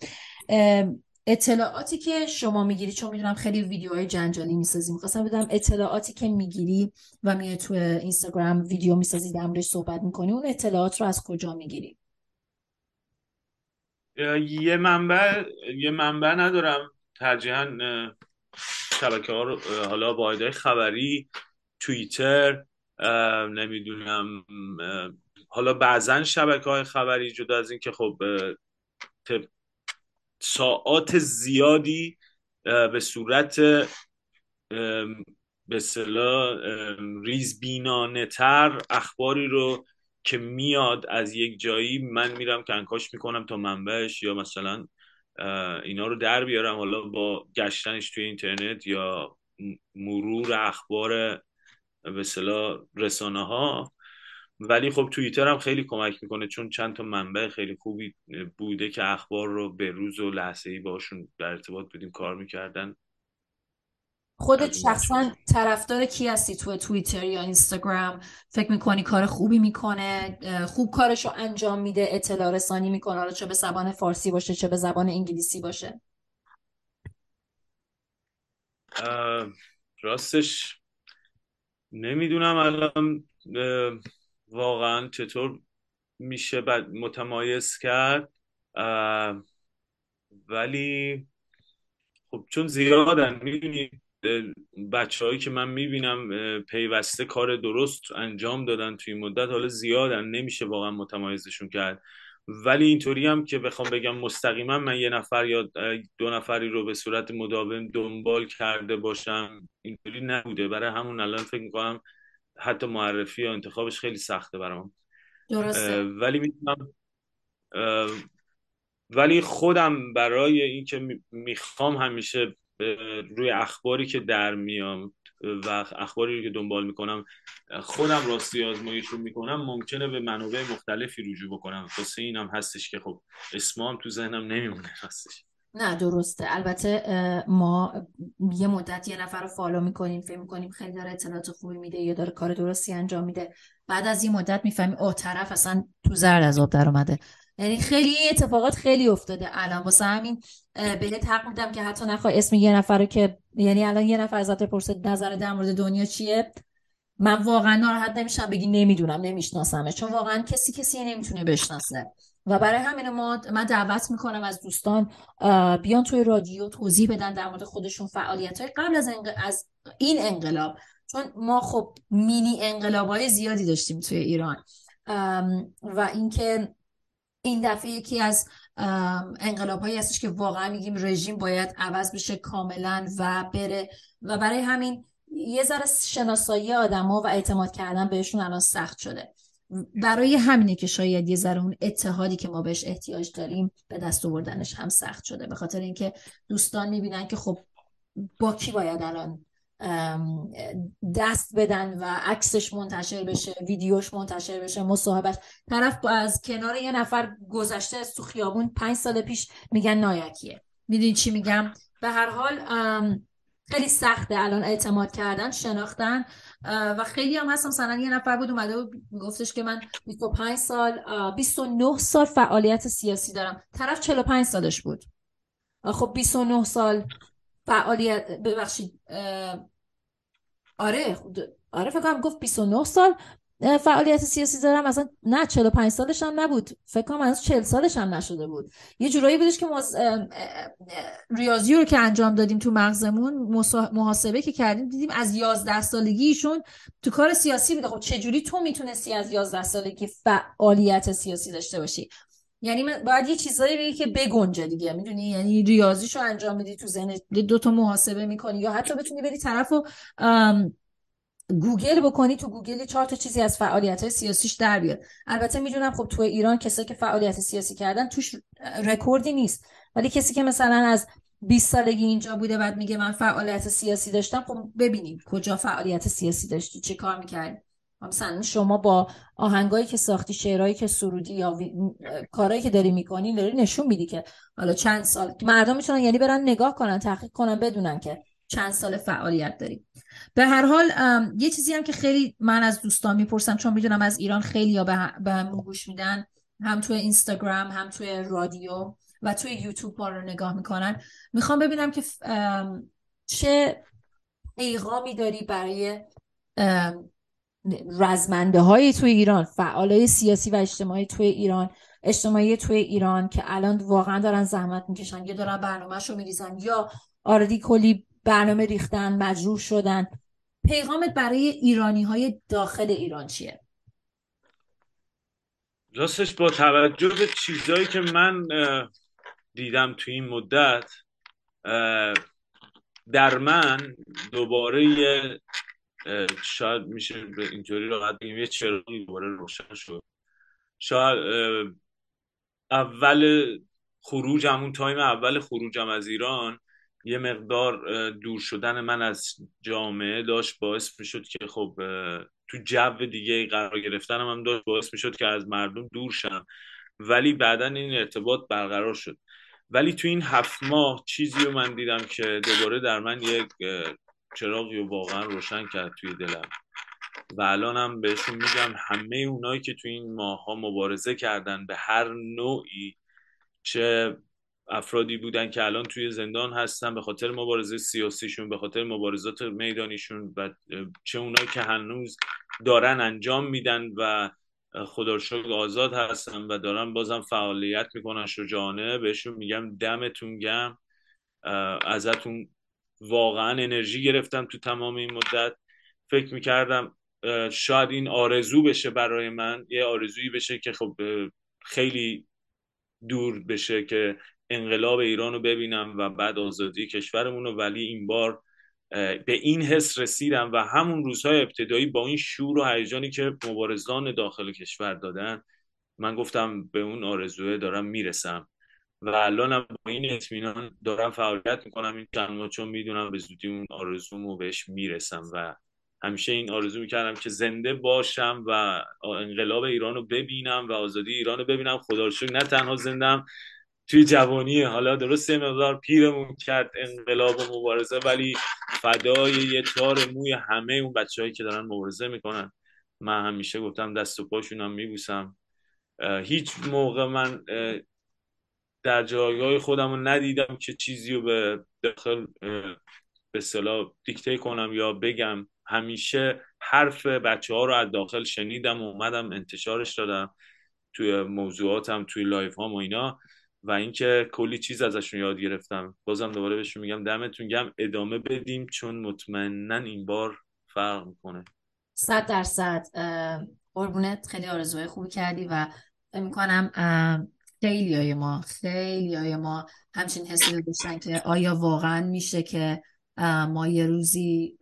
اطلاعاتی که شما می‌گیری چون می‌دونم خیلی ویدیوهای جنجالی می‌سازی می‌خواستم بدم اطلاعاتی که می‌گیری و میای تو اینستاگرام ویدیو می‌سازی در صحبت می‌کنی اون اطلاعات رو از کجا می‌گیری؟ یه منبع یه منبع ندارم. ترجیحا شبکه ها رو حالا واحدهای خبری توییتر نمی‌دونم حالا بعضا شبکه های خبری جدا از این که خب ساعات زیادی به صورت به صلاح ریزبینانه تر اخباری رو که میاد از یک جایی من میرم کنکاش می‌کنم تا منبعش یا مثلا اینا رو در بیارم. حالا با گشتنش توی اینترنت یا مرور اخبار به صلاح رسانه ها ولی خب توییتر هم خیلی کمک می‌کنه چون چند تا منبع خیلی خوبی بوده که اخبار رو به روز و لحظه ای باشون در ارتباط بودیم کار می‌کردن. خودت شخصا طرفدار کی هستی تو توییتر یا اینستاگرام؟ فکر می‌کنی کار خوبی می‌کنه؟ خوب کارش رو انجام میده اطلاع رسانی می‌کنه؟ حالا چه به زبان فارسی باشه چه به زبان انگلیسی باشه؟ راستش نمی‌دونم الان واقعا چطور میشه متمایز کرد؟ ولی خب چون زیادن می‌دونی بچههایی که من می‌بینم پیوسته کار درست انجام دادن توی مدت حالا زیادن نمیشه واقعا متمایزشون کرد. ولی اینطوری هم که بخوام بگم مستقیما من یه نفر یا دو نفری رو به صورت مداوم دنبال کرده باشم اینطوری نبوده. برای همون الان فکر می‌کنم حتی معرفی یا انتخابش خیلی سخته برام. درسته. ولی می‌تونم ولی خودم برای اینکه می‌خوام همیشه روی اخباری که در میام و اخباری که دنبال می‌کنم خودم راستی آزمایش رو می‌کنم ممکنه به منابع مختلفی رجوع بکنم. واسه اینم هستش که خب اسمام تو ذهنم نمیمونه هستش نه درسته. البته ما یه مدت یه نفر رو فالو می‌کنیم فکر می‌کنیم خیلی داره اطلاعات خوبی میده یا داره کار درستی انجام میده. بعد از یه مدت می‌فهمیم او طرف اصلا تو زرد از آب در اومده یعنی خیلی اتفاقات خیلی افتاده الان. واسه همین بهت حق میدم که حتی نخواه اسم یه نفر رو که یعنی الان یه نفر ازت پرسه نظر در مورد دنیا چیه؟ من واقعا ناراحت نمیشم بگی نمی‌دونم نمیشناسمه چون واقعا کسی کسی نمی‌تونه بشناسه. و برای همین ما من دعوت می‌کنم از دوستان بیان توی رادیو توضیح بدن در مورد خودشون فعالیت های قبل از, از این انقلاب. چون ما خب مینی انقلاب های زیادی داشتیم توی ایران. و اینکه این دفعه یکی از انقلاب هایی هستش که واقعا میگیم رژیم باید عوض بشه کاملا و بره. و برای همین یه ذره شناسایی آدما و اعتماد کردن بهشون الان سخت شده. برای همینه که شاید یه ذره اون اتحادی که ما بهش احتیاج داریم به دست آوردنش هم سخت شده. به خاطر اینکه دوستان می‌بینن که خب با کی باید الان دست بدن و عکسش منتشر بشه ویدیوش منتشر بشه مصاحبش طرف از کنار یه نفر گذشته از تو خیابون پنج سال پیش میگن نایکیه. می‌دونی چی میگم؟ به هر حال خیلی سخته الان اعتماد کردن شناختن و خیلی هم هست. مثلا یه نفر بود اومده و گفتش که من 25 سال 29 سال فعالیت سیاسی دارم. طرف 45 سالش بود. خب 29 سال فعالیت ببخشید آره آره فکر کنم گفت 29 سال فعالیت سیاسی دارم مثلا نه 45 سالش هم نبود. فکر کنم از 40 سالش هم نشده بود. یه جورایی بودش که مز... ریاضی رو که انجام دادیم تو مغزمون محاسبه که کردیم دیدیم از 11 سالگی ایشون تو کار سیاسی بوده. خب چجوری تو می‌تونستی از 11 سالگی فعالیت سیاسی داشته باشی؟ یعنی باید یه چیزایی بگی که بگنجه دیگه. می‌دونی؟ یعنی ریاضیشو انجام بدی تو ذهن دو تا محاسبه می‌کنی یا حتی بتونی بری طرفو گوگل بکنی تو گوگل چهار تا چیزی از فعالیت های سیاسیش در بیاد البته می‌دونم خب تو ایران کسایی که فعالیت سیاسی کردن توش رکوردی نیست. ولی کسی که مثلا از 20 سالگی اینجا بوده بعد میگه من فعالیت سیاسی داشتم خب ببینیم کجا فعالیت سیاسی داشتی چه کار می‌کردی؟ مثلا شما با آهنگایی که ساختی شعرهایی که سرودی یا کارهایی که داری می‌کنی داری نشون میدی که حالا چند سال مردم می‌تونن یعنی برن نگاه کنن تحقیق کنن بدونن که چند سال فعالیت داری. به هر حال یه چیزی هم که خیلی من از دوستان می‌پرسم چون می‌دونم از ایران خیلی یا به هم گوش میدن هم توی اینستاگرام هم توی رادیو و توی یوتیوب ما رو نگاه می‌کنن. می‌خوام ببینم که چه پیغامی داری برای رزمنده های توی ایران فعال های سیاسی و اجتماعی توی ایران اجتماعی توی ایران که الان واقعا دارن زحمت می‌کشن یا دارن برنامهش رو میریزن یا آردی کلی برنامه ریختن مجروح شدن پیغامت برای ایرانی های داخل ایران چیه؟ راستش با توجه به چیزهایی که من دیدم توی این مدت در من دوباره یه شاید میشه به اینطوری راحت بگیم یه چراغی دوباره روشن شد شاید اول خروجم اون تایم اول خروجم از ایران یه مقدار دور شدن من از جامعه داشت باعث می‌شد که خب تو جو دیگه قرار گرفتنم هم داشت باعث می‌شد که از مردم دور شم. ولی بعدا این ارتباط برقرار شد. ولی تو این هفت ماه چیزی رو من دیدم که دوباره در من یک چراغی رو واقعا روشن کرد توی دلم. و الانم بهشون میگم همه اونایی که تو این ماه ها مبارزه کردن به هر نوعی چه افرادی بودن که الان توی زندان هستن به خاطر مبارزه سیاسیشون به خاطر مبارزات میدانیشون و چه اونایی که هنوز دارن انجام میدن و خدا آزاد هستن و دارن بازم فعالیت می‌کنن شجاعانه بهشون میگم دمتون گم ازتون واقعا انرژی گرفتم تو تمام این مدت. فکر می‌کردم شاید این آرزو بشه برای من یه آرزویی بشه که خب خیلی دور بشه که انقلاب ایران رو ببینم و بعد آزادی کشورمون رو ولی این بار به این حس رسیدم و همون روزهای ابتدایی با این شور و هیجانی که مبارزان داخل کشور دادن من گفتم به اون آرزوه دارم می‌رسم. و الان با این اطمینان دارم فعالیت می‌کنم این چند چون می‌دونم به زودی اون آرزومو بهش می‌رسم و همیشه این آرزو می‌کردم که زنده باشم و انقلاب ایران رو ببینم و آزادی ایران رو ببینم. خدا رو نه تنها زندم توی جوانی حالا درست سه مقدار پیرمون کرد انقلاب و مبارزه ولی فدای یه تار موی همه اون بچههایی که دارن مبارزه می‌کنن. من همیشه گفتم دست و پاشونم میبوسم. هیچ موقع من در جایگاه خودم رو ندیدم که چیزی رو به داخل به صلاح دیکته کنم یا بگم. همیشه حرف بچه ها رو از داخل شنیدم و اومدم انتشارش دادم توی موضوعاتم توی life هم و اینا. و اینکه کلی چیز ازشون یاد گرفتم. بازم دوباره بهشون میگم دمتون گرم ادامه بدیم چون مطمئنا این بار فرق می‌کنه. صد درصد. قربونت. خیلی آرزوهای خوبی کردی و می‌کنم خیلی های ما خیلی های ما همچین حسی داشتن که آیا واقعا میشه که ما یه روزی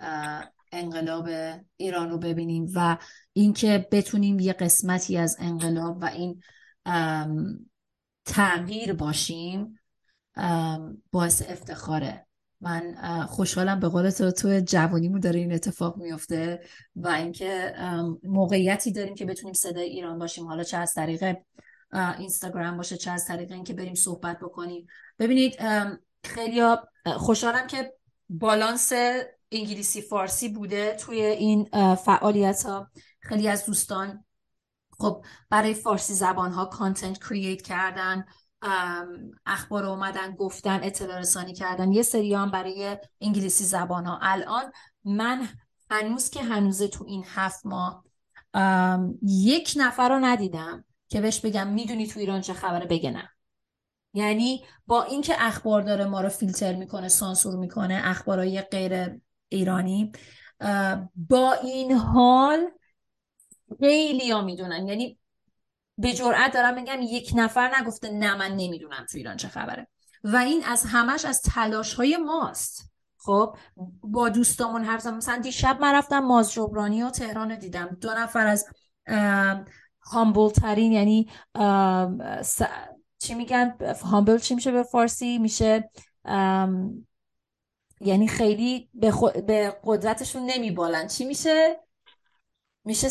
انقلاب ایران رو ببینیم و اینکه بتونیم یه قسمتی از انقلاب و این تغییر باشیم باعث افتخاره. من خوشحالم به قول تو تو جوانیمون داره این اتفاق میفته و اینکه موقعیتی داریم که بتونیم صدای ایران باشیم. حالا چه از طریق اینستاگرام باشه چه از طریق اینکه بریم صحبت بکنیم. ببینید خیلی خوشحالم که بالانس انگلیسی فارسی بوده توی این فعالیت ها خیلی از دوستان خب برای فارسی زبان ها کانتنت کرییت کردن اخبار اومدن گفتن اطلاع رسانی کردن. یه سری هم برای انگلیسی زبان ها الان من هنوز که هنوزه تو این هفت ماه یک نفر رو ندیدم که بهش بگم می‌دونی تو ایران چه خبره بگه نه. یعنی با اینکه اخبار داره ما رو فیلتر می‌کنه سانسور می‌کنه اخبارهای غیر ایرانی با این حال خیلی ها می‌دونن. یعنی به جرئت دارم میگم یک نفر نگفته نه من نمی‌دونم تو ایران چه خبره. و این از همش از تلاش های ماست. خب با دوستامون حرف زدم. مثلا دیشب من رفتم ماز جبرانی و تهران دیدم. دو نفر از هامبل ترین یعنی چی میگن؟ هامبل چی میشه به فارسی؟ میشه یعنی خیلی به, به قدرتشون نمیبالن. چی میشه؟ میشه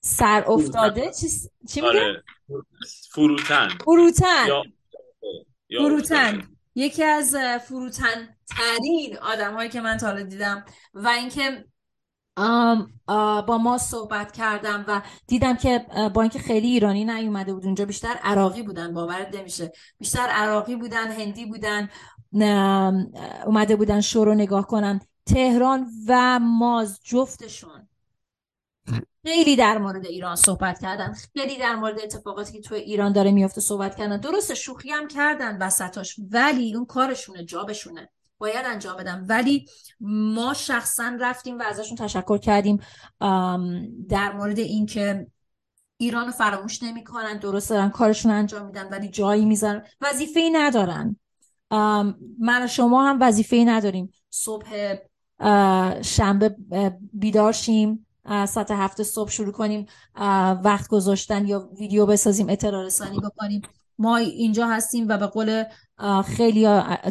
سر افتاده؟ چی, چی آره. فروتن. فروتن. فروتن. یکی از فروتن ترین آدم هایی که من تا دیدم و اینکه با ما صحبت کردم و دیدم که با اینکه خیلی ایرانی نیومده بود اونجا بیشتر عراقی بودن باورت نمیشه. بیشتر عراقی بودن هندی بودن اومده بودن شو رو نگاه کنن. تهران و ماز جفتشون. خیلی در مورد ایران صحبت کردن. خیلی در مورد اتفاقاتی که تو ایران داره میفته صحبت کردن. درست شوخی هم کردن وسطاش ولی اون کارشونه جابشونه. باید انجام بدم. ولی ما شخصا رفتیم و ازشون تشکر کردیم. در مورد اینکه ایران فراموش نمی‌کنن درست دارن کارشون انجام میدن ولی جایی می‌ذارن. وظیفه ای ندارن من و شما هم وظیفه ای نداریم. صبح شنبه بیدار شیم. ساعت هفته صبح شروع کنیم وقت گذاشتن یا ویدیو بسازیم اطلاع رسانی بکنیم. ما اینجا هستیم و به قول خیلی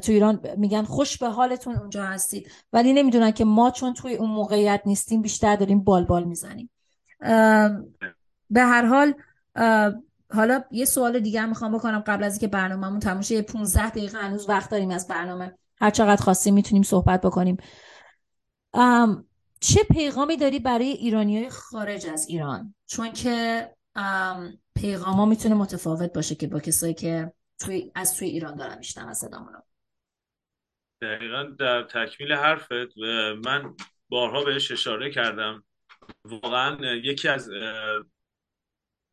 تو ایران میگن خوش به حالتون اونجا هستید. ولی نمی‌دونن که ما چون توی اون موقعیت نیستیم بیشتر داریم بال بال می‌زنیم. به هر حال حالا یه سوال دیگه هم می‌خوام بکنم قبل از اینکه برنامهمون تموم شه. 15 دقیقه هنوز وقت داریم از برنامه. هر چقدر خواستیم می‌تونیم صحبت بکنیم. چه پیغامی داری برای ایرانی های خارج از ایران؟ چون که پیغاما می‌تونه متفاوت باشه که با کسایی که توی از توی ایران دارن میشنن صدامون رو دقیقا در تکمیل حرفت من بارها بهش اشاره کردم. واقعا یکی از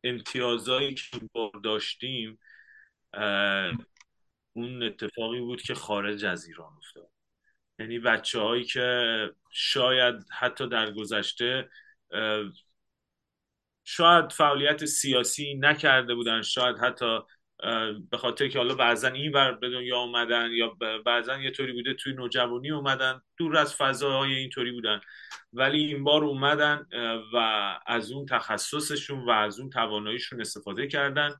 امتیازهایی که داشتیم اون اتفاقی بود که خارج از ایران افتاد. یعنی بچه هایی که شاید حتی در گذشته شاید فعالیت سیاسی نکرده بودن شاید حتی به خاطر که حالا بعضا این بر به دنیا اومدن یا بعضا یه طوری بوده توی نوجوانی اومدن دور از فضاهای اینطوری بودن. ولی این بار اومدن و از اون تخصصشون و از اون تواناییشون استفاده کردن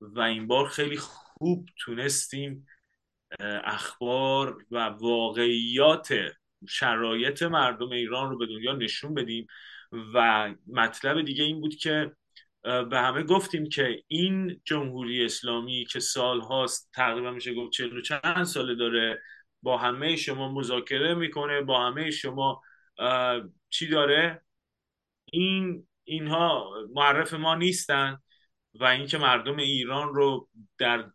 و این بار خیلی خوب تونستیم اخبار و واقعیات شرایط مردم ایران رو به دنیا نشون بدیم. و مطلب دیگه این بود که به همه گفتیم که این جمهوری اسلامی که سال هاست تقریبا میشه گفت چهل چند ساله داره با همه شما مذاکره می‌کنه با همه شما چی داره؟ این اینها معرف ما نیستن و اینکه مردم ایران رو در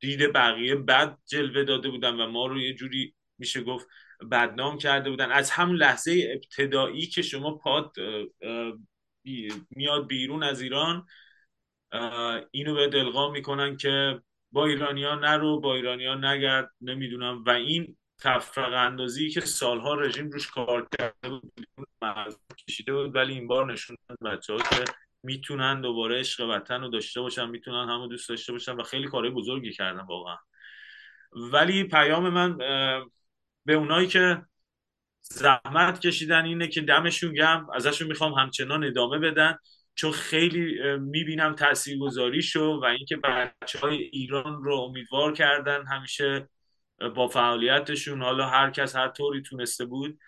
دید بقیه بد جلوه داده بودن و ما رو یه جوری میشه گفت بدنام کرده بودن. از همون لحظه ابتدایی که شما پاد میاد بیرون از ایران اینو به دلغام می‌کنن که با ایرانیا نرو با ایرانیا نگرد نمی‌دونم. و این تفرق اندازی که سالها رژیم روش کار کرده بود کشیده بود ولی این بار نشون بچه ها که می‌تونن دوباره عشق وطن رو داشته باشن می‌تونن همو دوست داشته باشن و خیلی کارهای بزرگی کردن واقعا. ولی پیام من به اونایی که زحمت کشیدن اینه که دمشون گم ازشون می‌خوام همچنان ادامه بدن. چون خیلی می‌بینم تاثیرگذاری شو و اینکه بچه های ایران رو امیدوار کردن همیشه با فعالیتشون. حالا هر کس هر طوری تونسته بود.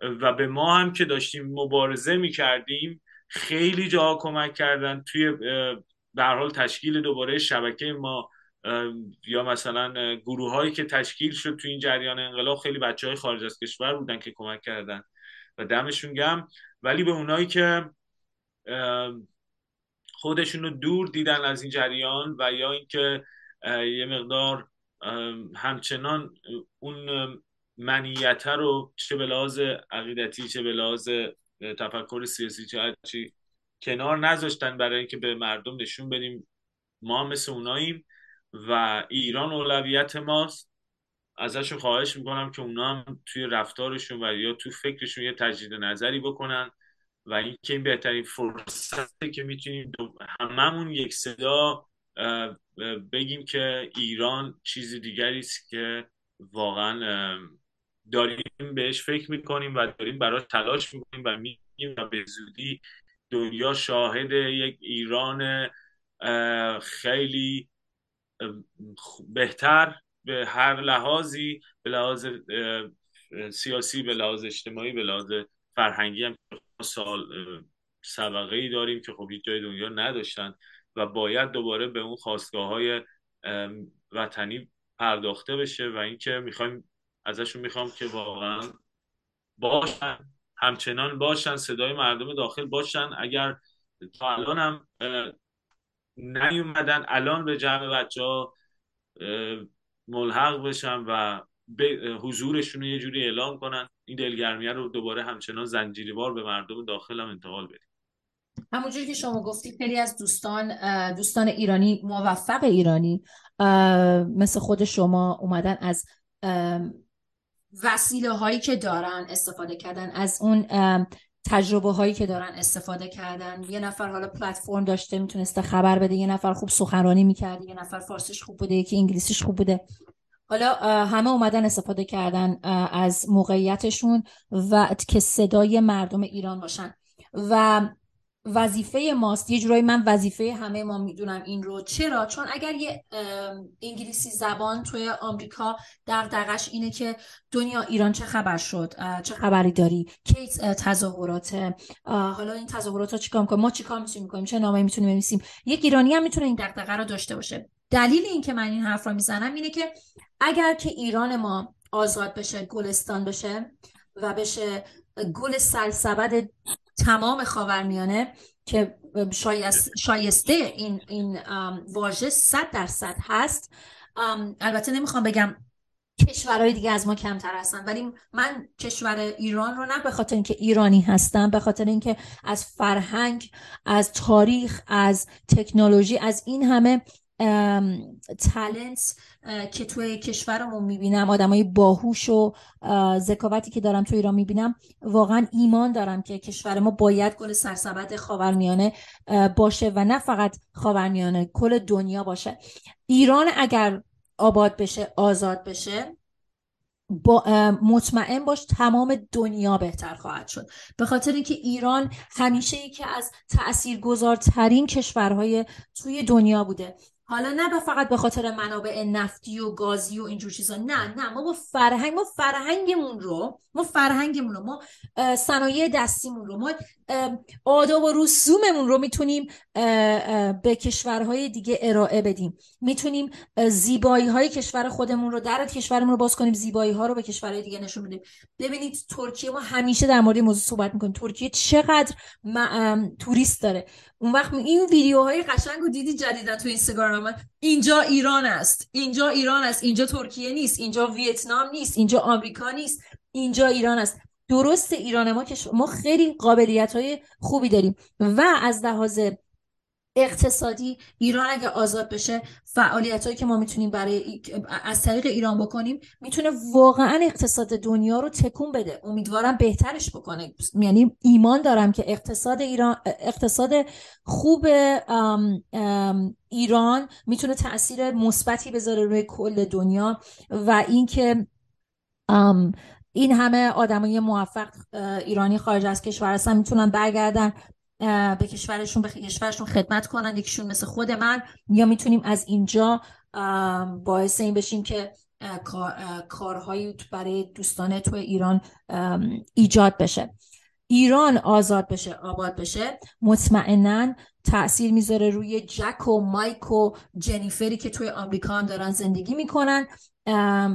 و به ما هم که داشتیم مبارزه می‌کردیم خیلی جاها کمک کردن. توی در حال تشکیل دوباره شبکه ما یا مثلا گروه هایی که تشکیل شد تو این جریان انقلاب خیلی بچه های خارج از کشور بودن که کمک کردن و دمشون گم ولی به اونایی که خودشون رو دور دیدن از این جریان و یا اینکه یه مقدار همچنان اون منیته رو چه به لحاظ عقیدتی چه به لحاظ تفکر سیاسی چه چی کنار نذاشتن برای اینکه به مردم نشون بدیم ما مثل اوناییم. و ایران اولویت ماست. ازشون خواهش می‌کنم که اونا هم توی رفتارشون و یا تو فکرشون یه تجدید نظری بکنن و اینکه این بهترین فرصته که می‌تونیم هممون یک صدا بگیم که ایران چیز دیگری است که واقعا داریم بهش فکر می‌کنیم و داریم براش تلاش می‌کنیم و میگیم و به زودی دنیا شاهد یک ایران خیلی بهتر به هر لحاظی به لحاظ سیاسی به لحاظ اجتماعی به لحاظ فرهنگی هم سال سبقه ای داریم که خب هیچ جای دنیا نداشتن و باید دوباره به اون خواستگاه های وطنی پرداخته بشه و اینکه می‌خوایم ازشون می‌خوام که واقعا باشن همچنان باشن صدای مردم داخل باشن. اگر تا الان هم نیومدن الان به جمع بچه ها ملحق بشن و به حضورشون رو یه جوری اعلام کنن. این دلگرمیه رو دوباره همچنان زنجیری بار به مردم داخل هم انتقال بدیم. همونجوری که شما گفتی خیلی از دوستان دوستان ایرانی موفق ایرانی مثل خود شما اومدن از وسیله هایی که دارن استفاده کردن از اون تجربه هایی که دارن استفاده کردن. یه نفر حالا پلتفرم داشته می‌تونسته خبر بده. یه نفر خوب سخنرانی می‌کرده یه نفر فارسیش خوب بوده یکی انگلیسیش خوب بوده. حالا همه اومدن استفاده کردن از موقعیتشون و که صدای مردم ایران باشن. و وظیفه ماست. یه جورایی من وظیفه همه ما می‌دونم این رو. چرا؟ چون اگر یه انگلیسی زبان توی آمریکا دغدغش اینه که دنیا ایران چه خبر شد؟ چه خبری داری؟ کی تظاهرات حالا این تظاهرات ها چیکار می‌کنیم؟ ما چیکار می‌تونیم می‌کنیم چه نامه می‌تونیم بنویسیم؟ یک ایرانی هم می‌تونه این دغدغه رو داشته باشه. دلیل این که من این حرف رو می‌زنم اینه که اگر که ایران ما آزاد بشه گلستان بشه و بشه گل سلسبد تمام خاورمیانه که شایسته این این واژه صد درصد هست. البته نمی‌خوام بگم کشورهای دیگه از ما کمتر هستن ولی من کشور ایران رو نه به خاطر اینکه ایرانی هستم به خاطر اینکه از فرهنگ از تاریخ از تکنولوژی از این همه تالنت که توی کشورمون می‌بینم آدمای باهوش و ذکاوتی که دارم تو ایران می‌بینم واقعا ایمان دارم که کشور ما باید گل سرسبد خاورمیانه باشه و نه فقط خاورمیانه کل دنیا باشه. ایران اگر آباد بشه آزاد بشه با مطمئن باش تمام دنیا بهتر خواهد شد. به خاطر اینکه ایران همیشه یکی از تاثیرگذارترین کشورهای توی دنیا بوده. حالا نه فقط به خاطر منابع نفتی و گازی و اینجور چیزا. نه نه ما با فرهنگ ما فرهنگمون رو ما فرهنگمون رو ما صنایع دستیمون رو ما آداب و رسوممون رو می‌تونیم به کشورهای دیگه ارائه بدیم. می‌تونیم زیبایی های کشور خودمون رو در کشورمون رو باز کنیم زیبایی ها رو به کشورهای دیگه نشون بدیم. ببینید ترکیه ما همیشه در مورد موضوع صحبت می‌کنیم. ترکیه چقدر توریست داره. اون وقت این ویدیوهای قشنگ رو دیدی جدیدا تو اینستاگرام؟ من اینجا ایران است. اینجا ایران است. اینجا ترکیه نیست. اینجا ویتنام نیست. اینجا آمریکا نیست. اینجا ایران است. درست ایران ما که ما خیلی قابلیت های خوبی داریم. و از لحاظ اقتصادی ایران اگه آزاد بشه فعالیت هایی که ما می‌تونیم برای از طریق ایران بکنیم می‌تونه واقعا اقتصاد دنیا رو تکون بده. امیدوارم بهترش بکنه. یعنی ایمان دارم که اقتصاد ایران اقتصاد خوب ایران می‌تونه تاثیر مثبتی بذاره روی کل دنیا و اینکه این همه آدمای موفق ایرانی خارج از کشور هستن می‌تونن برگردن به کشورشون به کشورشون خدمت کنن یکیشون مثل خود من. یا می‌تونیم از اینجا باعث این بشیم که کارهایی برای دوستانه تو ایران ایجاد بشه. ایران آزاد بشه آباد بشه. مطمئنا تاثیر می‌ذاره روی جک و مایک و جنیفری که توی آمریکا هم دارن زندگی می‌کنن.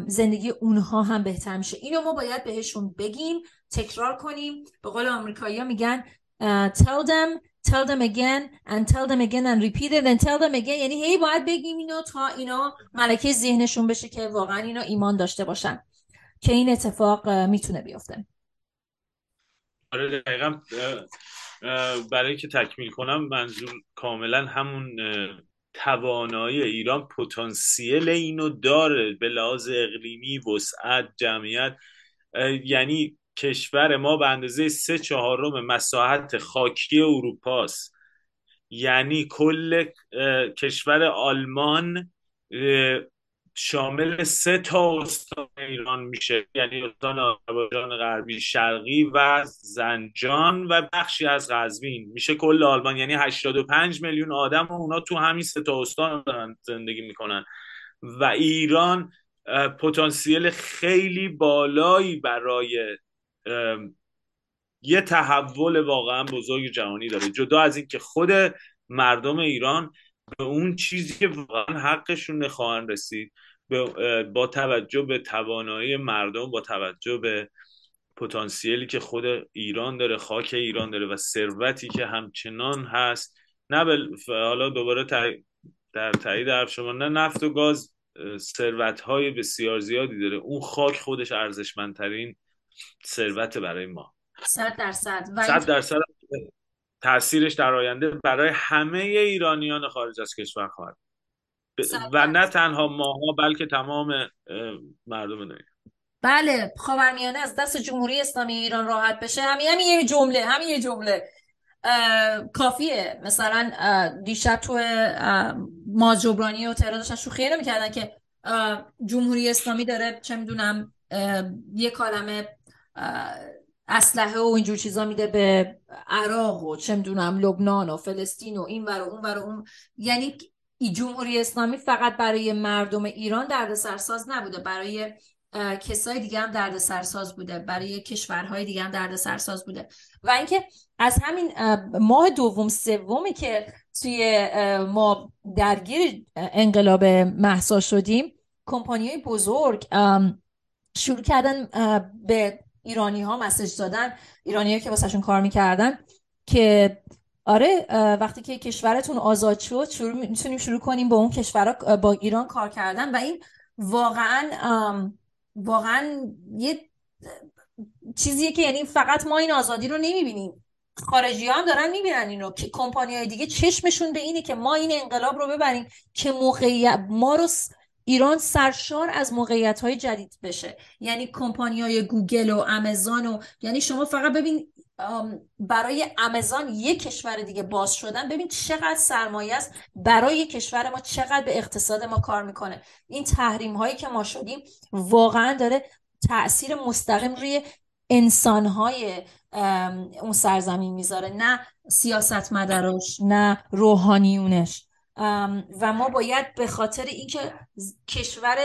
زندگی اونها هم بهتر میشه. اینو ما باید بهشون بگیم تکرار کنیم. به قول آمریکایی میگن tell them tell them again and tell them again and repeat it and tell them again. یعنی هی باید بگیم اینو تا اینا ملکه ذهنشون بشه که واقعا اینا ایمان داشته باشن. که این اتفاق می‌تونه بیفته. آره دقیقا برای که تکمیل کنم منظور کاملا همون توانایی ایران پتانسیل اینو داره به لحاظ اقلیمی وسعت جمعیت. یعنی کشور ما به اندازه سه چهارم مساحت خاکی اروپاست. یعنی کل کشور آلمان شامل سه تا استان ایران میشه. یعنی استان آذربایجان غربی شرقی و زنجان و بخشی از قزوین. میشه کل آلمان. یعنی 85 میلیون آدم و اونا تو همین سه تا استان زندگی می‌کنن. و ایران پتانسیل خیلی بالایی برای یه تحول واقعا بزرگ جهانی داره. جدا از اینکه خود مردم ایران به اون چیزی که واقعا حقشون خواهند رسید. با توجه به توانایی مردم با توجه به پتانسیلی که خود ایران داره خاک ایران داره و ثروتی که همچنان هست نه بل... حالا دوباره در تایید حرف شما نه نفت و گاز ثروت های بسیار زیادی داره. اون خاک خودش ارزشمندترین ثروت برای ما. صد درصد. صد درصد. تاثیرش در آینده برای همه ایرانیان خارج از کشور خواهد. و نه تنها ماها بلکه تمام مردم دنیا. بله خاورمیانه از دست جمهوری اسلامی ایران راحت بشه. همین همین یه جمله همین یه جمله. کافیه. مثلا دیشب تو ماز جبرانی و تهران داشتن شوخی نمی‌کردن که جمهوری اسلامی داره چه می‌دونم یه کالمه اسلحه و اینجور چیزا میده به عراق و چه می‌دونم لبنان و فلسطین و این ور و اون ور و اون. یعنی جمهوری اسلامی فقط برای مردم ایران درد سرساز نبوده. برای کسای دیگه هم درد سرساز بوده. برای کشورهای دیگه هم درد سرساز بوده. و اینکه از همین ماه دوم سومی که توی ما درگیر انقلاب محسا شدیم کمپانی بزرگ شروع کردن به ایرانی ها مسج دادن ایرانی ها که واسهشون کار می‌کردن که آره وقتی که کشورتون آزاد شد شروع می‌تونیم شروع کنیم با اون کشور با ایران کار کردن و این واقعا واقعا یه چیزیه که یعنی فقط ما این آزادی رو نمی‌بینیم. خارجی هم دارن می‌بینن اینو که کمپانی های دیگه چشمشون به اینه که ما این انقلاب رو ببریم که موقعیت ما رو ایران سرشار از موقعیت های جدید بشه. یعنی کمپانی های گوگل و امازون و یعنی شما فقط ببین برای امازون یک کشور دیگه باز شدن ببین چقدر سرمایه است برای کشور ما چقدر به اقتصاد ما کار می‌کنه. این تحریم هایی که ما شدیم واقعا داره تاثیر مستقیم روی انسان های اون سرزمین می‌ذاره. نه سیاست مداراش نه روحانیونش. و ما باید به خاطر اینکه کشور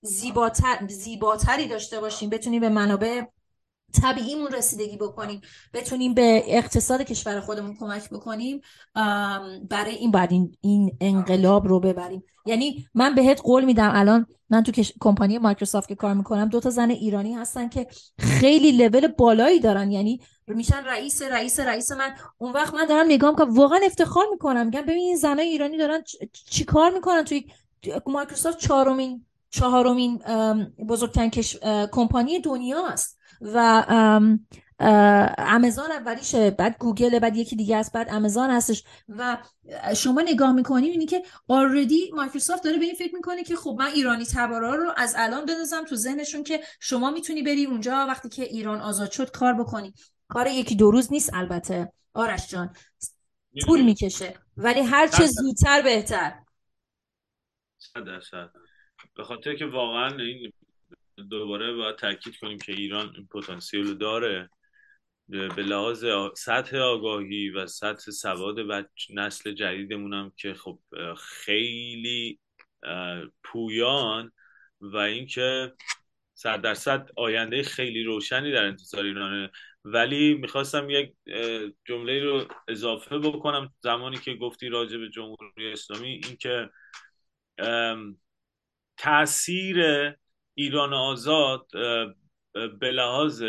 زیباتر، زیباتری داشته باشیم بتونیم به منابع طبیعیمون رسیدگی بکنیم بتونیم به اقتصاد کشور خودمون کمک بکنیم برای این باید این, این انقلاب رو ببریم. یعنی من بهت قول میدم الان من تو کمپانی مایکروسافت که کار می‌کنم دو تا زن ایرانی هستن که خیلی لول بالایی دارن. یعنی میشن رئیس رئیس رئیس من. اون وقت من دارم نگاه می‌کنم واقعا افتخار می‌کنم. میگم ببین این زنای ایرانی دارن چی کار می‌کنن توی مایکروسافت؟ چهارمین چهارمین بزرگترین کمپانی دنیاست و امازون اولیشه بعد گوگل بعد یکی دیگه است بعد امازون هستش. و شما نگاه می‌کنی اینی که already مایکروسافت داره به این فکر می‌کنه که خب من ایرانی تبارا رو از الان بندازم تو ذهنشون که شما می‌تونی بری اونجا وقتی که ایران آزاد شد کار بکنی. کار یکی دو روز نیست البته. آرش جان طول می‌کشه. ولی هر چه زودتر بهتر. به خاطر که واقعا این دوباره باید تاکید کنیم که ایران این پتانسیل داره. به لحاظ سطح آگاهی و سطح سواد و نسل جدیدمون هم که خب خیلی پویان و اینکه صد درصد آینده خیلی روشنی در انتظار ایرانه. ولی می‌خواستم یک جمله رو اضافه بکنم. زمانی که گفتی راجع به جمهوری اسلامی اینکه تاثیر ایران آزاد به لحاظ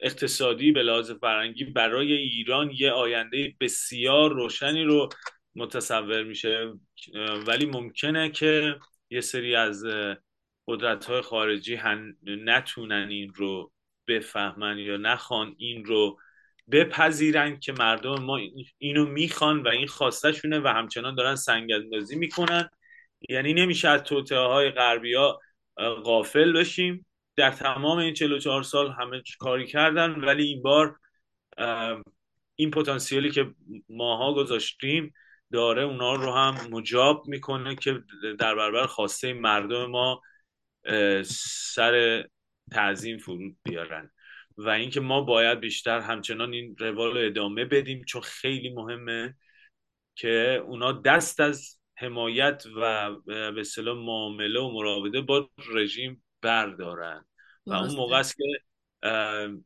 اقتصادی به لحاظ فرنگی برای ایران یه آینده بسیار روشنی رو متصور میشه. ولی ممکنه که یه سری از قدرت های خارجی نتونن این رو بفهمن یا نخوان این رو بپذیرن که مردم ما اینو می‌خوان و این خواستشونه و همچنان دارن سنگ اندازی می‌کنن. یعنی نمیشه از توطعه های غربی ها غافل بشیم. در تمام این 44 سال همه کاری کردن ولی این بار این پتانسیلی که ماها گذاشتیم داره اونا رو هم مجاب می‌کنه که در برابر خواسته مردم ما سر تعظیم فرود بیارن. و اینکه ما باید بیشتر همچنان این روال رو ادامه بدیم چون خیلی مهمه که اونا دست از حمایت و به اصطلاح معامله و مراوده با رژیم بردارن. و اون موقع است که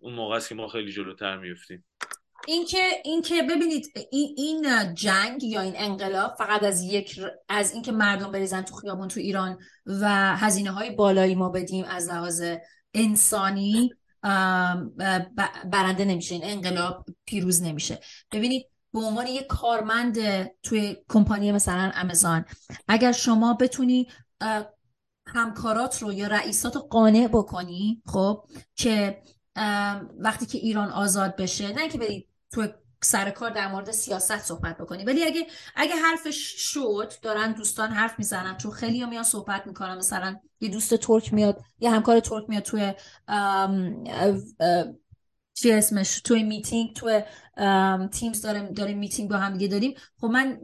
اون موقع است که ما خیلی جلوتر میفتیم اینکه اینکه ببینید این این جنگ یا این انقلاب فقط از یک از اینکه مردم بریزن تو خیابون تو ایران و هزینه های بالایی ما بدیم از لحاظ انسانی برنده نمیشه. این انقلاب پیروز نمیشه. ببینید به عنوان یک کارمند توی کمپانی مثلا امازون. اگر شما بتونی همکارات رو یا رئیسات رو قانع بکنی خب که وقتی که ایران آزاد بشه نه که برید تو سر کار در مورد سیاست صحبت بکنی ولی اگه اگه حرفش شد دارن دوستان حرف می‌زنن چون خیلی میان صحبت می‌کنن مثلا یه دوست ترک میاد یه همکار ترک میاد توی چی اسمش؟ توی میتینگ توی Teams داریم داریم میتینگ با هم دیگه داریم. خب من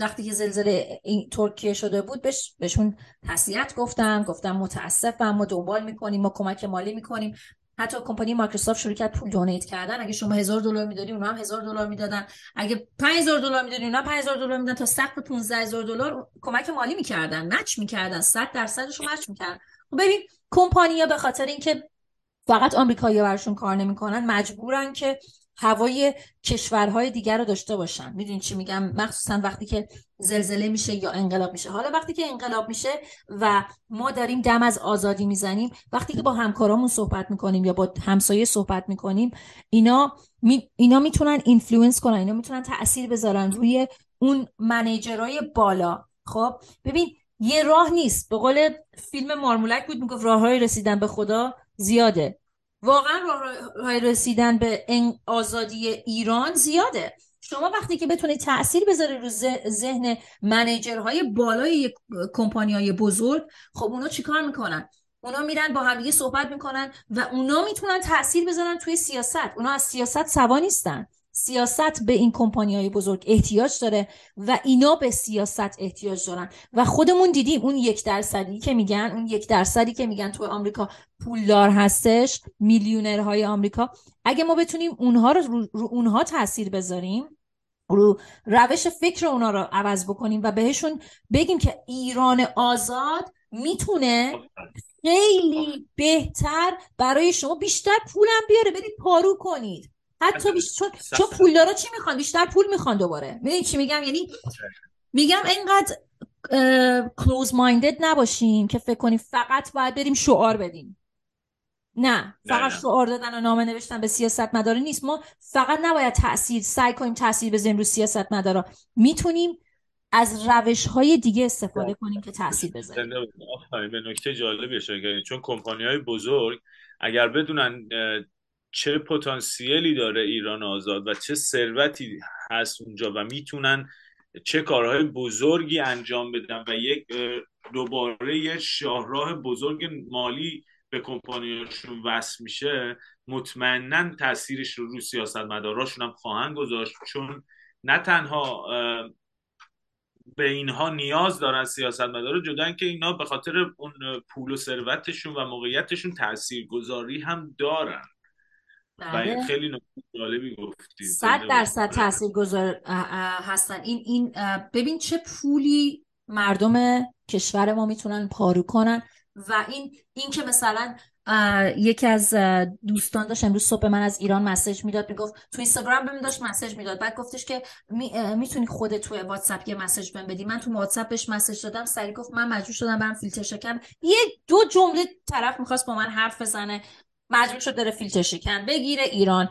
وقتی که زلزله ترکیه شده بود بهش بهشون تسلیت گفتم گفتم متاسفم ما دنبال می‌کنیم ما کمک مالی می‌کنیم. حتی کمپانی مایکروسافت شروع کرد پول دونیت کردن. اگه شما هزار دلار می‌دادی اونا هم هزار دلار می‌دادن. اگه 5000 دلار می‌دادی اونا 5000 دلار می‌دادن. تا سقف 15000 دلار کمک مالی می‌کردن. مچ می‌کردن. 100 درصدش رو مچ می‌کردن. خب ببین کمپانیا به خاطر اینکه فقط آمریکایی براشون کار نمی‌کنن مجبورن که هوای کشورهای دیگر رو داشته باشن. می‌دونین چی میگم؟ مخصوصا وقتی که زلزله میشه یا انقلاب میشه. حالا وقتی که انقلاب میشه و ما داریم دم از آزادی می‌زنیم وقتی که با همکارامون صحبت می‌کنیم یا با همسایه صحبت می‌کنیم اینا می، اینا می‌تونن influence کنن اینا می‌تونن تاثیر بذارن روی اون manager ای بالا. خب ببین یه راه نیست. به قول فیلم مارمولک بود می‌گفت راههای رسیدن به خدا. زیاده. واقعا راه رسیدن به آزادی ایران زیاده. شما وقتی که بتونید تاثیر بذاره رو ذهن منیجرهای بالای کمپانی های بزرگ خب اونا چیکار می‌کنن؟ اونا میرن با همدیگه صحبت می‌کنن و اونا می‌تونن تاثیر بذارن توی سیاست. اونا از سیاست سوا نیستن. سیاست به این کمپانی های بزرگ احتیاج داره و اینا به سیاست احتیاج دارن. و خودمون دیدیم اون یک درصدی که میگن اون یک درصدی که میگن تو آمریکا پولدار هستش میلیونرهای آمریکا. اگه ما بتونیم اونها رو رو, اونها تاثیر بذاریم رو روش فکر اونها رو عوض بکنیم و بهشون بگیم که ایران آزاد می‌تونه خیلی بهتر برای شما بیشتر پولم بیاره. برید پارو کنید. حتی بیش... چون چون پولدارا چی می‌خوان؟ بیشتر پول می‌خوان دوباره. می‌دونی چی میگم؟ یعنی میگم اینقدر کلوز مایندد نباشیم که فکر کنیم فقط باید بریم شعار بدیم. نه فقط شعار دادن و نامه نوشتن به سیاست مداره نیست. ما فقط نباید تاثیر سعی کنیم تاثیر بذاریم رو سیاست مدارا می‌تونیم از روش های دیگه استفاده کنیم که تاثیر بذاریم. به نکته جالبی اشاره چون کمپانی های بزرگ اگر بدونن چه پتانسیلی داره ایران آزاد و چه ثروتی هست اونجا و می‌تونن چه کارهای بزرگی انجام بدن و یک دوباره یه شاهراه بزرگ مالی به کمپانیاشون وصل میشه مطمئنا تاثیرش رو رو سیاست مداراشون هم خواهند گذاشت چون نه تنها به اینها نیاز دارن سیاست مدار جدا که اینا به خاطر اون پول و ثروتشون و موقعیتشون تاثیرگذاری هم دارن. بله. خیلی نکته جالبی گفتی صد درصد تاثیر گذار هستن. این این ببین چه پولی مردم کشور ما می‌تونن پارو کنن و این این که مثلا یکی از دوستان داشت امروز صبح من از ایران مسج می‌داد می‌گفت تو اینستاگرام بهم داشت مسج می‌داد بعد گفتش که می، می‌تونی خودت تو واتساپ یه مسج بهم بدی. من تو واتساپ بهش مسج دادم سری گفت من مجبور شدم برم فیلتر شکم یه دو جمله طرف می‌خواست با من حرف بزنه. مجبور شد داره فیلتر شکن بگیره. ایران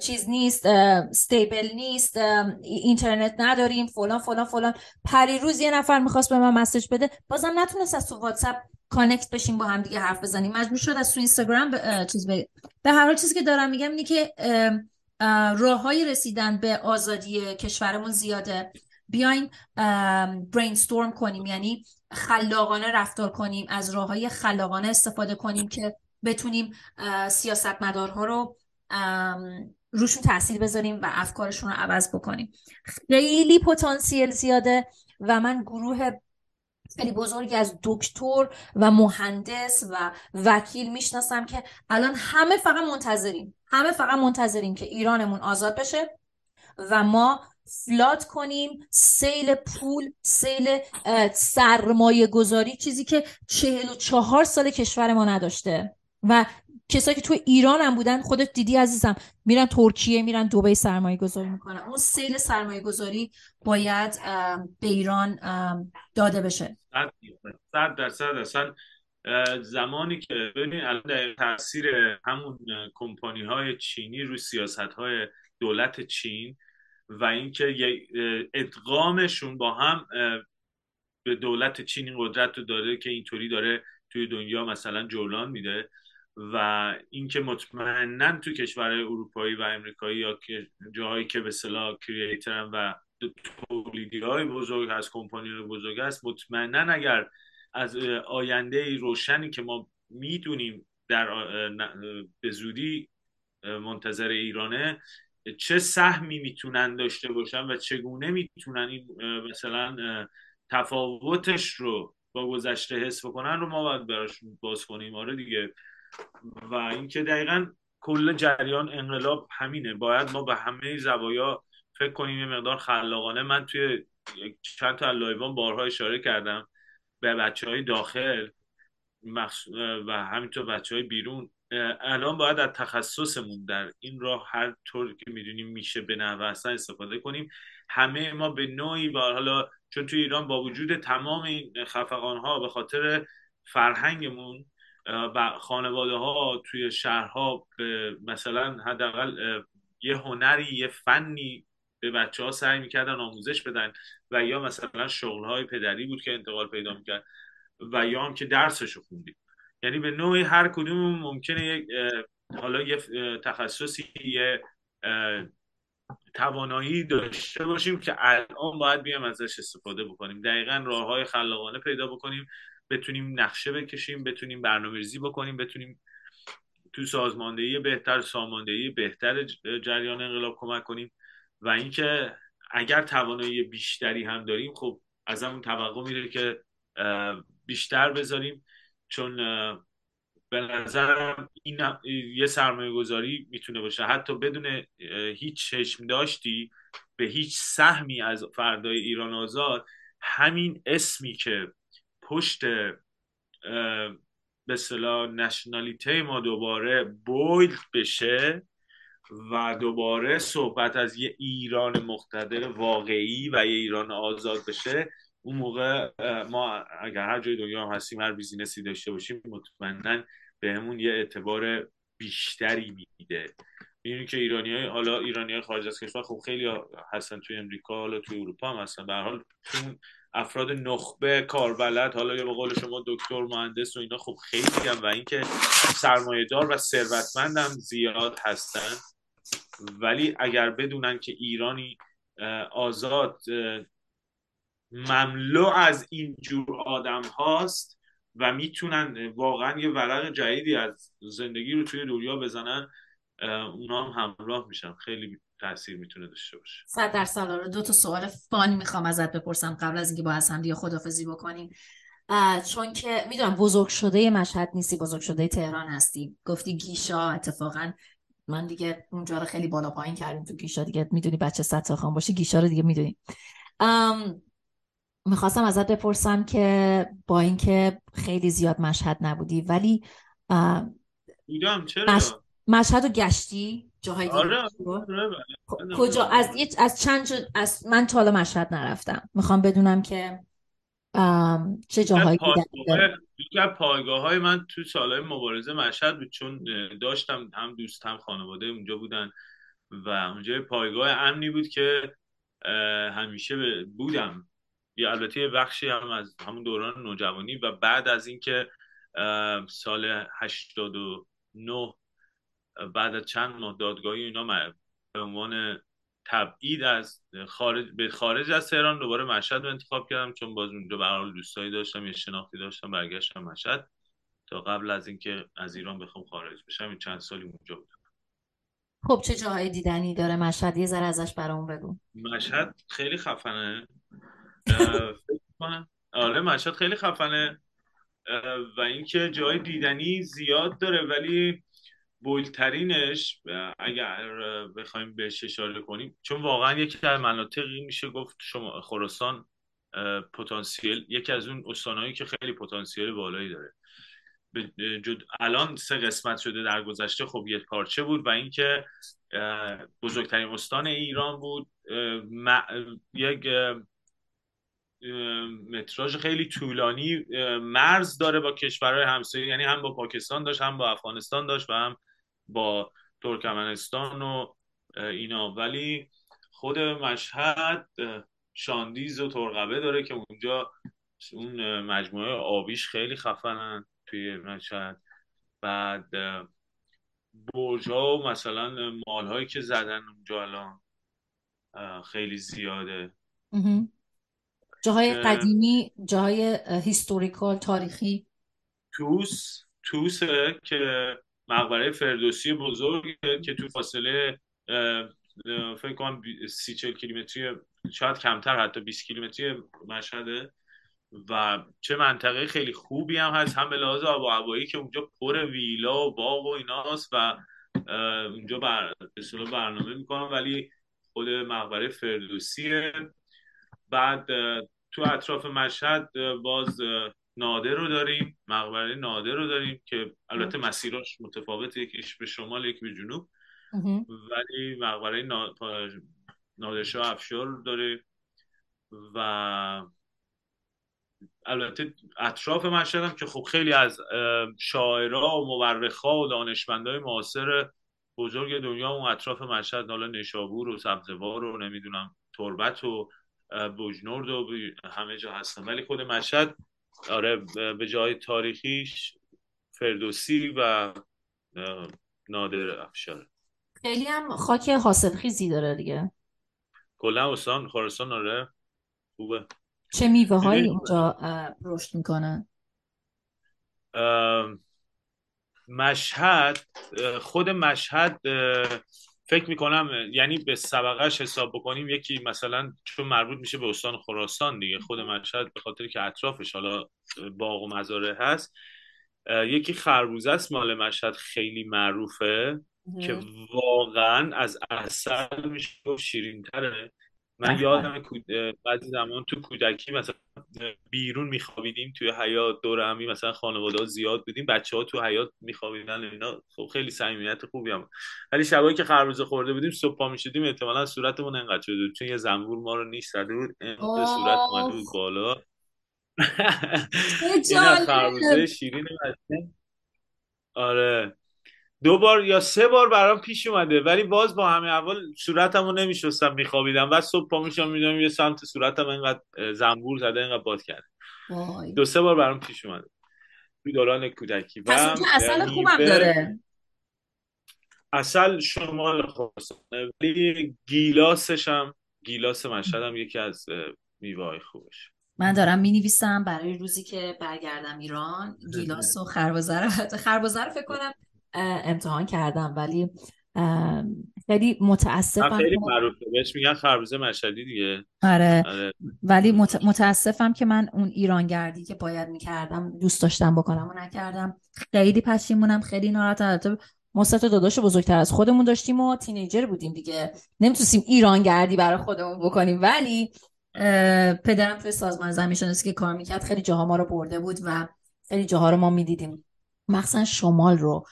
چیز نیست stable نیست اینترنت نداریم فلان فلان فلان. پری روز یه نفر می‌خواست به من message بده بازم نتونست از تو واتساپ connect بشیم با هم دیگه حرف بزنیم. مجبور شد از تو اینستاگرام چیز به به هر حال چیزی که دارم میگم اینه که راه های رسیدن به آزادی کشورمون زیاده. بیاین برینستورم کنیم یعنی خلاقانه رفتار کنیم از راه های خلاقانه استفاده کنیم که بتونیم سیاستمدارها رو روشون تاثیر بذاریم و افکارشون رو عوض بکنیم. خیلی پتانسیل زیاده و من گروه خیلی بزرگی از دکتر و مهندس و وکیل می‌شناسم که الان همه فقط منتظریم. همه فقط منتظریم که ایرانمون آزاد بشه و ما فلات کنیم سیل پول سیل سرمایه گذاری چیزی که چهل و چهار سال کشور ما نداشته. و کسایی که تو ایران هم بودن خودت دیدی عزیزم میرن ترکیه میرن دوبه سرمایه گذاری می‌کنن. اون سیل سرمایه گذاری باید به ایران داده بشه. صد درصد اصلا زمانی که ببینید الان در تاثیر همون کمپانی های چینی رو سیاست های دولت چین و اینکه ادغامشون با هم به دولت چینی قدرت رو داره که اینطوری داره توی دنیا مثلا جولان میده. و اینکه مطمئنا تو کشور اروپایی و امریکایی یا جاهایی که به صلاح کریئترن و تولیدی های بزرگ از کمپانی های بزرگ است مطمئنا اگر از آینده روشنی که ما می‌دونیم در به زودی منتظر ایرانه چه سهمی می‌تونن داشته باشن و چگونه می‌تونن این مثلا تفاوتش رو با گذشته حس کنن رو ما باید براشون باز کنیم. آره دیگه. و اینکه دقیقا کل جریان انقلاب همینه. باید ما به همه زوایا فکر کنیم یه مقدار خلاقانه. من توی چند تا لایوان بارها اشاره کردم به بچه های داخل و همینطور بچه های بیرون. الان باید از تخصصمون در این راه هر طور که می‌دونیم میشه به نحوه استفاده کنیم. همه ما به نوعی و حالا چون توی ایران با وجود تمام این خفقان ها به خاطر فرهنگمون و خانواده ها توی شهرها مثلا حداقل یه هنری یه فنی به بچه ها سعی می‌کردن آموزش بدن و یا مثلا شغل های پدری بود که انتقال پیدا می‌کرد و یا هم که درسش رو خوندیم. یعنی به نوعی هر کدوم ممکنه یک حالا یه تخصصی یه توانایی داشته باشیم که الان باید بیام ازش استفاده بکنیم. دقیقا راه های خلاقانه پیدا بکنیم بتونیم نقشه بکشیم بتونیم برنامه‌ریزی بکنیم بتونیم تو سازماندهی بهتر ساماندهی بهتر جریان انقلاب کمک کنیم. و اینکه اگر توانایی بیشتری هم داریم خب از همون توقع میره که بیشتر بذاریم. چون به نظرم این یه سرمایه گذاری می‌تونه باشه. حتی بدون هیچ چشم داشتی به هیچ سهمی از فردای ایران آزاد همین اسمی که پشت به صلاح نشنالیته ما دوباره بویلد بشه و دوباره صحبت از یه ایران مقتدر واقعی و یه ایران آزاد بشه اون موقع ما اگر هر جای دنیا هم هستیم هر بیزینسی داشته باشیم مطمئنا بهمون یه اعتبار بیشتری میده. می‌دونی که ایرانی های حالا ایرانی های خارج از کشور خب خیلی هستن توی امریکا حالا توی اروپا هم هستن. به حال افراد نخبه کاربلد حالا یا به قول شما دکتر مهندس و اینا خب خیلی هم و اینکه سرمایه دار و ثروتمند هم زیاد هستن. ولی اگر بدونن که ایرانی آزاد مملو از این جور آدم هاست و می‌تونن واقعا یه ورق جدیدی از زندگی رو توی دنیا بزنن اونا هم همراه میشن. خیلی تاثیر می‌تونه داشته باشه. صد در سال دو تا سوال فانی می‌خوام ازت بپرسم قبل از اینکه با از هم دیگه خدافزی بکنیم. چون که می‌دونم بزرگ شده مشهد نیستی بزرگ شده تهران هستی. گفتی گیشا اتفاقا من دیگه اونجا رو خیلی بالا پایین کردیم تو گیشا دیگه. می‌دونی بچه سطح خان باشه گیشا رو دیگه می‌دونی. می‌خواستم ازت بپرسم که با اینکه خیلی زیاد مشهد نبودی ولی چرا؟ مشهد و گشتی؟ جاهای آره, آره،, آره، بله. کجا؟ از از چند جا... از من تا حالا مشهد نرفتم. می‌خوام بدونم که چه جاهایی دیدی پایگاه های من تو سالهای مبارزه مشهد بود چون داشتم هم دوست هم خانواده اونجا بودن و اونجا پایگاه امنی بود که همیشه بودم. یا البته یه بخشی هم از همون دوران نوجوانی و بعد از اینکه سال 89 بعد از چند ماه دادگاهی اینا به عنوان تبعید از خارج به خارج از تهران دوباره مشهد رو انتخاب کردم چون باز اونجا به دوستایی داشتم یه شناختی داشتم برگشتم مشهد. تا قبل از اینکه از ایران بخوام خارج بشم این چند سالی اونجا بودم. خب چه جاهای دیدنی داره مشهد؟ یه ذره ازش برام بگو. مشهد خیلی خفنه. آره مشهد خیلی خفنه. و اینکه جای دیدنی زیاد داره ولی بولترینش اگر بخوایم بهش اشاره کنیم چون واقعا یکی از مناطقی میشه گفت شما خراسان پتانسیل یکی از اون استانهایی که خیلی پتانسیل بالایی داره. جد... الان سه قسمت شده در گذشته خب یک پارچه بود و اینکه بزرگترین استان ایران بود. یک متراژ خیلی طولانی مرز داره با کشورهای همسایه یعنی هم با پاکستان داشت هم با افغانستان داشت و هم با ترکمنستان و اینا. ولی خود مشهد شاندیز و ترقبه داره که اونجا اون مجموعه آبیش خیلی خفنن توی مشهد. بعد برج ها و مثلا مال هایی که زدن اونجا الان خیلی زیاده. جاهای قدیمی جاهای هیستوریکال تاریخی. توس توسه که مقبره فردوسی بزرگ که تو فاصله فکر کنم سی چل کیلومتری شاید کمتر حتی 20 کیلومتری مشهده. و چه منطقه خیلی خوبی هم هست هم به لحاظ آب و هوایی که اونجا پر ویلا و باغ و ایناست و اونجا بر... برنامه می‌کنم ولی خود مقبره فردوسیه. بعد تو اطراف مشهد باز نادر رو داریم مقبره نادر رو داریم که البته مسیراش متفاوته یکیش به شمال یکی به جنوب. ولی مقبره نادرشاه افشار داره و البته اطراف مشهد هم که خب خیلی از شاعرها و مورخا و دانشمندای معاصر بزرگ دنیا اون اطراف مشهد حالا نشابور و سبزوار و نمی‌دونم تربت و بوجنورد و همه جا هستن. ولی خود مشهد آره به جای تاریخیش فردوسی و نادر افشار. خیلی هم خاک حاصل خیزی داره دیگه. کلا استان خراسان آره. خوبه. چه میوه هایی اونجا رشد می‌کنن؟ مشهد خود مشهد فکر می‌کنم یعنی به سبقش حساب بکنیم یکی مثلا چون مربوط میشه به استان خراسان دیگه خود مشهد به خاطر که اطرافش حالا باغ و مزاره هست یکی خربوزه است مال مشهد خیلی معروفه که واقعا از اصل میشه شیرین تره من یادم بعضی زمان تو کودکی مثلا بیرون میخوابیدیم توی حیات دور همی مثلا خانواده زیاد بودیم بچه ها تو حیات میخوابیدن اینا خب خیلی صمیمیت خوبی هم ولی شبایی که خربوزه خورده بودیم صبح پا می‌شدیم احتمالا صورتمون انقدر شده بود. چون یه زنبور ما رو نیش زده بود به صورت اومده بود بالا. این خربوزه شیرین آره. دو بار یا سه بار برام پیش اومده ولی باز با همه اول صورتمو نمیشستم میخوابیدم. و صبح پا میشم می‌دونم یه سمت صورتم اینقدر زنبور زده اینقدر باد کرده. دو سه بار برام پیش اومده. توی دوران کودکی. و اصل خوبم داره. اصل شمال خواستانه ولی گیلاسش هم گیلاس مشهد هم یکی از میوه های خوبش. من دارم می نویسم برای روزی که برگردم ایران. گیلاس و خربزه رو خربزه رو فکر کنم امتحان کردم ولی خیلی متاسفم خیلی معروفه. بهش میگن خربوزه مشهدی دیگه. آره, آره. ولی متاسفم که من اون ایرانگردی که باید می‌کردم دوست داشتم بکنم و نکردم. خیلی پشیمونم خیلی ناراحتم. البته ما سه داداش بزرگتر از خودمون داشتیم و تینیجر بودیم دیگه. نمی‌تونستیم ایرانگردی برای خودمون بکنیم ولی پدرم توی سازمان زمین شناسی که کار می‌کرد خیلی جاها ما رو برده بود و خیلی جاها رو ما می‌دیدیم. مخصوصا شمال رو.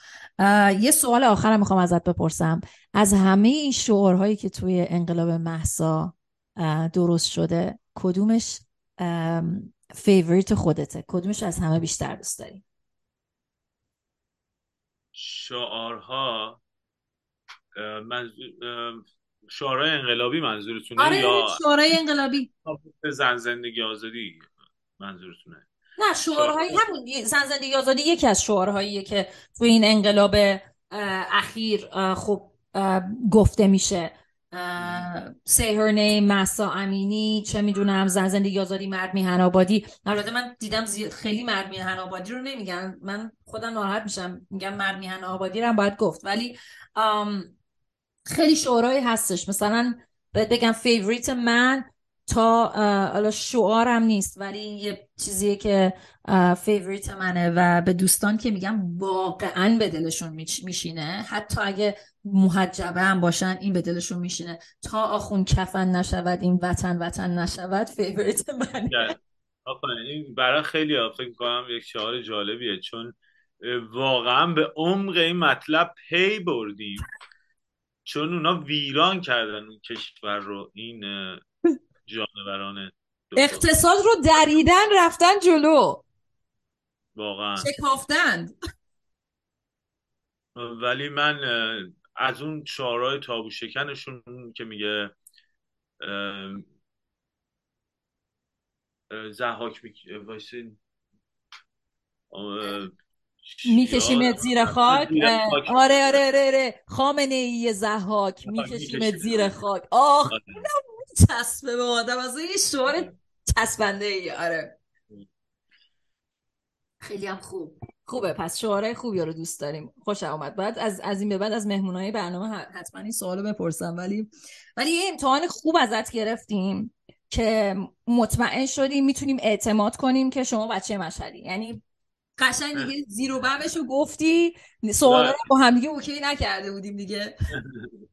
یه سوال آخرم می‌خوام ازت بپرسم. از همه این شعارهایی که توی انقلاب محسا درست شده کدومش فیوریت خودته؟ کدومش از همه بیشتر دوست داری؟ شعارها من شعارهای انقلابی منظورتونه آره یا شعارهای انقلابی. زن زندگی آزادی منظورتونه؟ نه شعارهای همون زن زندگی آزادی یکی از شعارهاییه که تو این انقلاب اخیر خب گفته میشه. say her name مهسا امینی چه می‌دونم زن زندگی آزادی مرد میهن آبادی. البته من دیدم خیلی مرد میهن آبادی رو نمیگن. من خودم ناراحت میشم میگم مرد میهن آبادی رو هم باید گفت. ولی خیلی شعرهایی هستش. مثلا بگم favorite من تا حالا شعارم نیست ولی یه چیزیه که favorite منه و به دوستان که میگم واقعا به دلشون میشینه. حتی اگه محجبه هم باشن این به دلشون میشینه. تا آخوند کفن نشود این وطن وطن نشود favorite منه. این برای خیلی فکر کنم یک شعار جالبیه. چون واقعا به عمق این مطلب پی بردیم. چون اونا ویران کردن اون کشور رو این جانوران اقتصاد رو دریدن رفتن جلو. واقعا. شکافتند. ولی من از اون شعارهای تابو شکنشون که میگه زحاک میکشیمت زیر خاک؟ آره آره آره, آره. خامنه ای زحاک. میکشیمت زیر خاک. آخ چسبه به آدم. از یه شعار چسبنده ای آره. خیلی هم خوب. خوبه. پس شعاره خوبی رو دوست داریم. خوش آمد بعد از از این به بعد از مهمونای برنامه حتما این سوالو بپرسم. ولی ولی یه امتحان خوب ازت گرفتیم که مطمئن شدیم می‌تونیم اعتماد کنیم که شما بچه مشهدی. یعنی قشنگ دیگه زیرو بمش رو گفتی. سوالا رو با هم دیگه اوکی نکرده بودیم دیگه.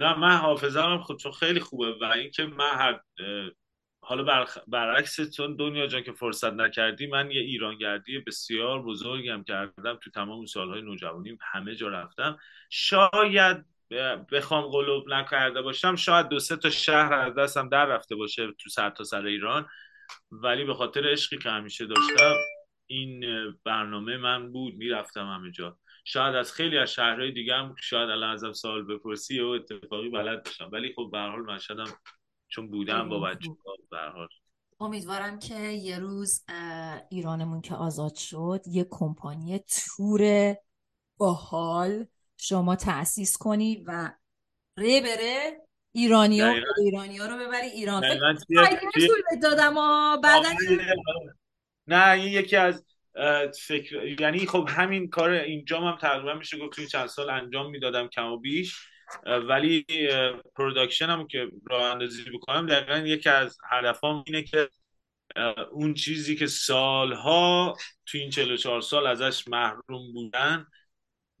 نه من حافظم خود خیلی خوبه و اینکه من هر حالا برعکس چون دنیا جان که فرصت نکردی من یه ایرانگردی بسیار بزرگم کردم تو تمام سالهای نوجوانیم همه جا رفتم. شاید بخوام قلوب نکرده باشم شاید دو سه تا شهر از دستم در رفته باشه تو سر تا سر ایران ولی به خاطر عشقی که همیشه داشتم این برنامه من بود می‌رفتم همه جا. شاید از خیلی از شهرهای دیگه هم شاید الان ازم سوال بپرسی و اتفاقی بلد بشم ولی خب به حال مشهدم چون بودم با بچه به حال. امیدوارم که یه روز ایرانمون که آزاد شد یه کمپانی تور باحال شما تأسیس کنی و ره بره ایرانی ها ایرانی ها رو ببری ایران. دادم بعدا نه این یکی از فکر یعنی خب همین کار اینجا هم تقریبا میشه گفت توی چند سال انجام می‌دادم کم و بیش. ولی production هم که راه اندازی بکنم دقیقا یکی از هدفام اینه که اون چیزی که سالها تو این 44 سال ازش محروم بودن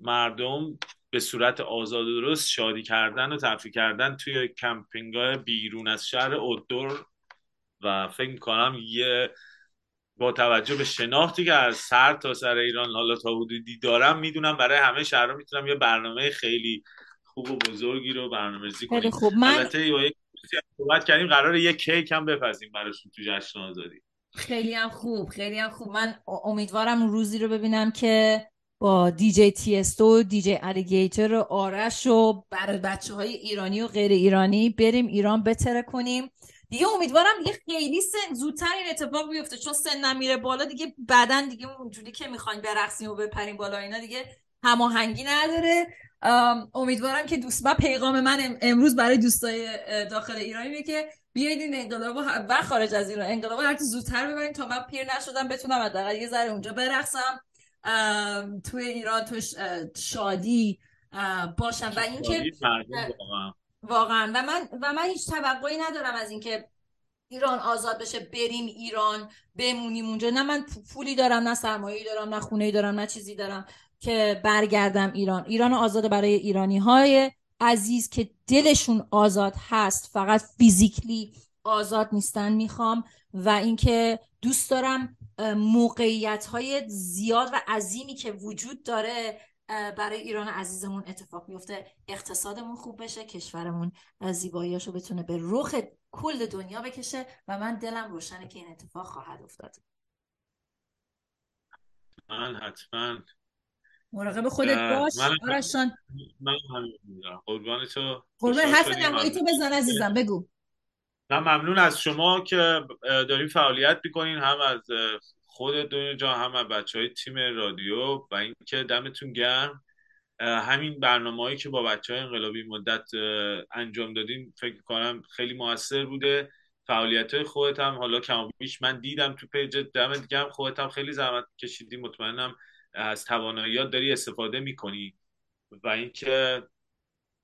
مردم به صورت آزاد و درست شادی کردن و تفریح کردن توی کمپینگ بیرون از شهر اودور و فکر کنم یه با توجه به شناختی که از سر تا سر ایران حالا تا حدودی دارم می‌دونم برای همه شهرها می‌تونم یه برنامه خیلی خوب و بزرگی رو برنامه‌ریزی کنیم. خوب. من البته با یک صحبت کردیم قرار یک کیک هم بپزیم براشون تو جشن آزادی. خیلی هم خوب خیلی هم خوب. من امیدوارم روزی رو ببینم که با دیجی تی استو دیجی الیگیتر و آرش و برای بچه های ایرانی و غیر ایرانی بریم ایران بتره کنیم. دیگه امیدوارم دیگه خیلی سن زودتر این اتفاق بیفته چون سن نمیره بالا دیگه بعدا دیگه اونجوری که می‌خواین برقصیم و بپریم بالا اینا دیگه هماهنگی نداره. امیدوارم که دوست با پیغام من امروز برای دوستای داخل ایرانی که بیاید این انقلاب و خارج از ایران انقلاب هر زودتر ببرین تا من پیر نشدم بتونم حداقل یه ذره اونجا برقصم توی ایران تو شادی باشم. و اینکه واقعا. و من و من هیچ توقعی ندارم از اینکه ایران آزاد بشه بریم ایران بمونیم اونجا. نه من پولی دارم نه سرمایه‌ای دارم نه خونه دارم نه چیزی دارم که برگردم ایران. ایران آزاد برای ایرانی های عزیز که دلشون آزاد هست فقط فیزیکلی آزاد نیستن می‌خوام. و اینکه دوست دارم موقعیت های زیاد و عظیمی که وجود داره برای ایران عزیزمون اتفاق میفته اقتصادمون خوب بشه کشورمون زیباییاشو بتونه به رخ کل دنیا بکشه و من دلم روشنه که این اتفاق خواهد افتاد. من حتما. مراقب خودت باش. آرشان من قربان تو. قربان. حرف نمایی تو بزن عزیزم بگو. نه ممنون از شما که دارین فعالیت می‌کنین هم از خود دنیا جان هم بچه های تیم رادیو و اینکه دمتون گرم. همین برنامه هایی که با بچه های انقلابی مدت انجام دادین فکر کنم خیلی موثر بوده. فعالیت های خودت هم حالا کم بیش من دیدم تو پیج دمت گرم خودت هم خیلی زحمت کشیدی. مطمئنم از تواناییات داری استفاده می‌کنی. و اینکه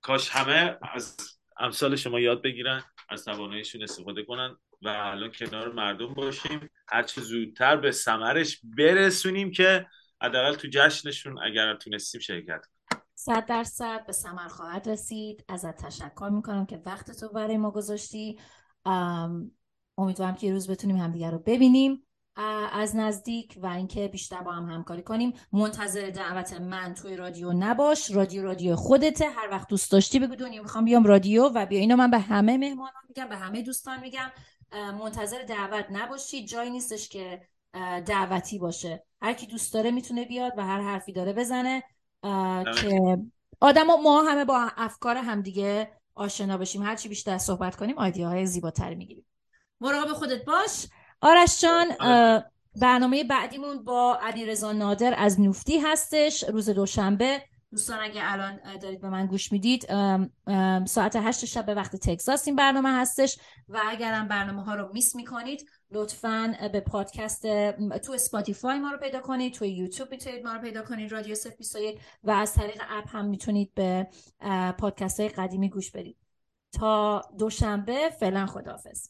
کاش همه از امثال شما یاد بگیرن از تواناییشون استفاده کنن. و الان کنار مردم باشیم. هرچه زودتر به سمرش برسونیم که حداقل تو جشنشون اگر تونستیم شرکت صد درصد به سمر خواهد رسید. ازت تشکر می‌کنم که وقت تو برای ما گذاشتی. امیدوارم که یه روز بتونیم همدیگر رو ببینیم از نزدیک و اینکه بیشتر با هم همکاری کنیم. منتظر دعوت من توی رادیو نباش. رادیو رادیو خودته. هر وقت دوست داشتی بگو دنیا می‌خوام بیام رادیو و بیا. اینو من به همه مهمانان میگم به همه دوستان میگم. منتظر دعوت نباشید جایی نیستش که دعوتی باشه. هر کی دوست داره می‌تونه بیاد و هر حرفی داره بزنه. که آدم ما همه با افکار همدیگه آشنا بشیم. هرچی بیشتر صحبت کنیم های زیباتری می‌گیریم. مراقب خودت باش. آرش جان برنامه بعدیمون با علیرضا نادر از نوفتی هستش. روز دوشنبه دوستان اگه الان دارید به من گوش می‌دید ساعت هشت شب به وقت تگزاس این برنامه هستش و اگرم برنامه ها رو miss می‌کنید لطفا به پادکست تو اسپاتیفای ما رو پیدا کنید تو یوتیوب می‌تونید ما رو پیدا کنید رادیو 021 و از طریق app هم می‌تونید به پادکست های قدیمی گوش بدید. تا دوشنبه فعلا خداحافظ.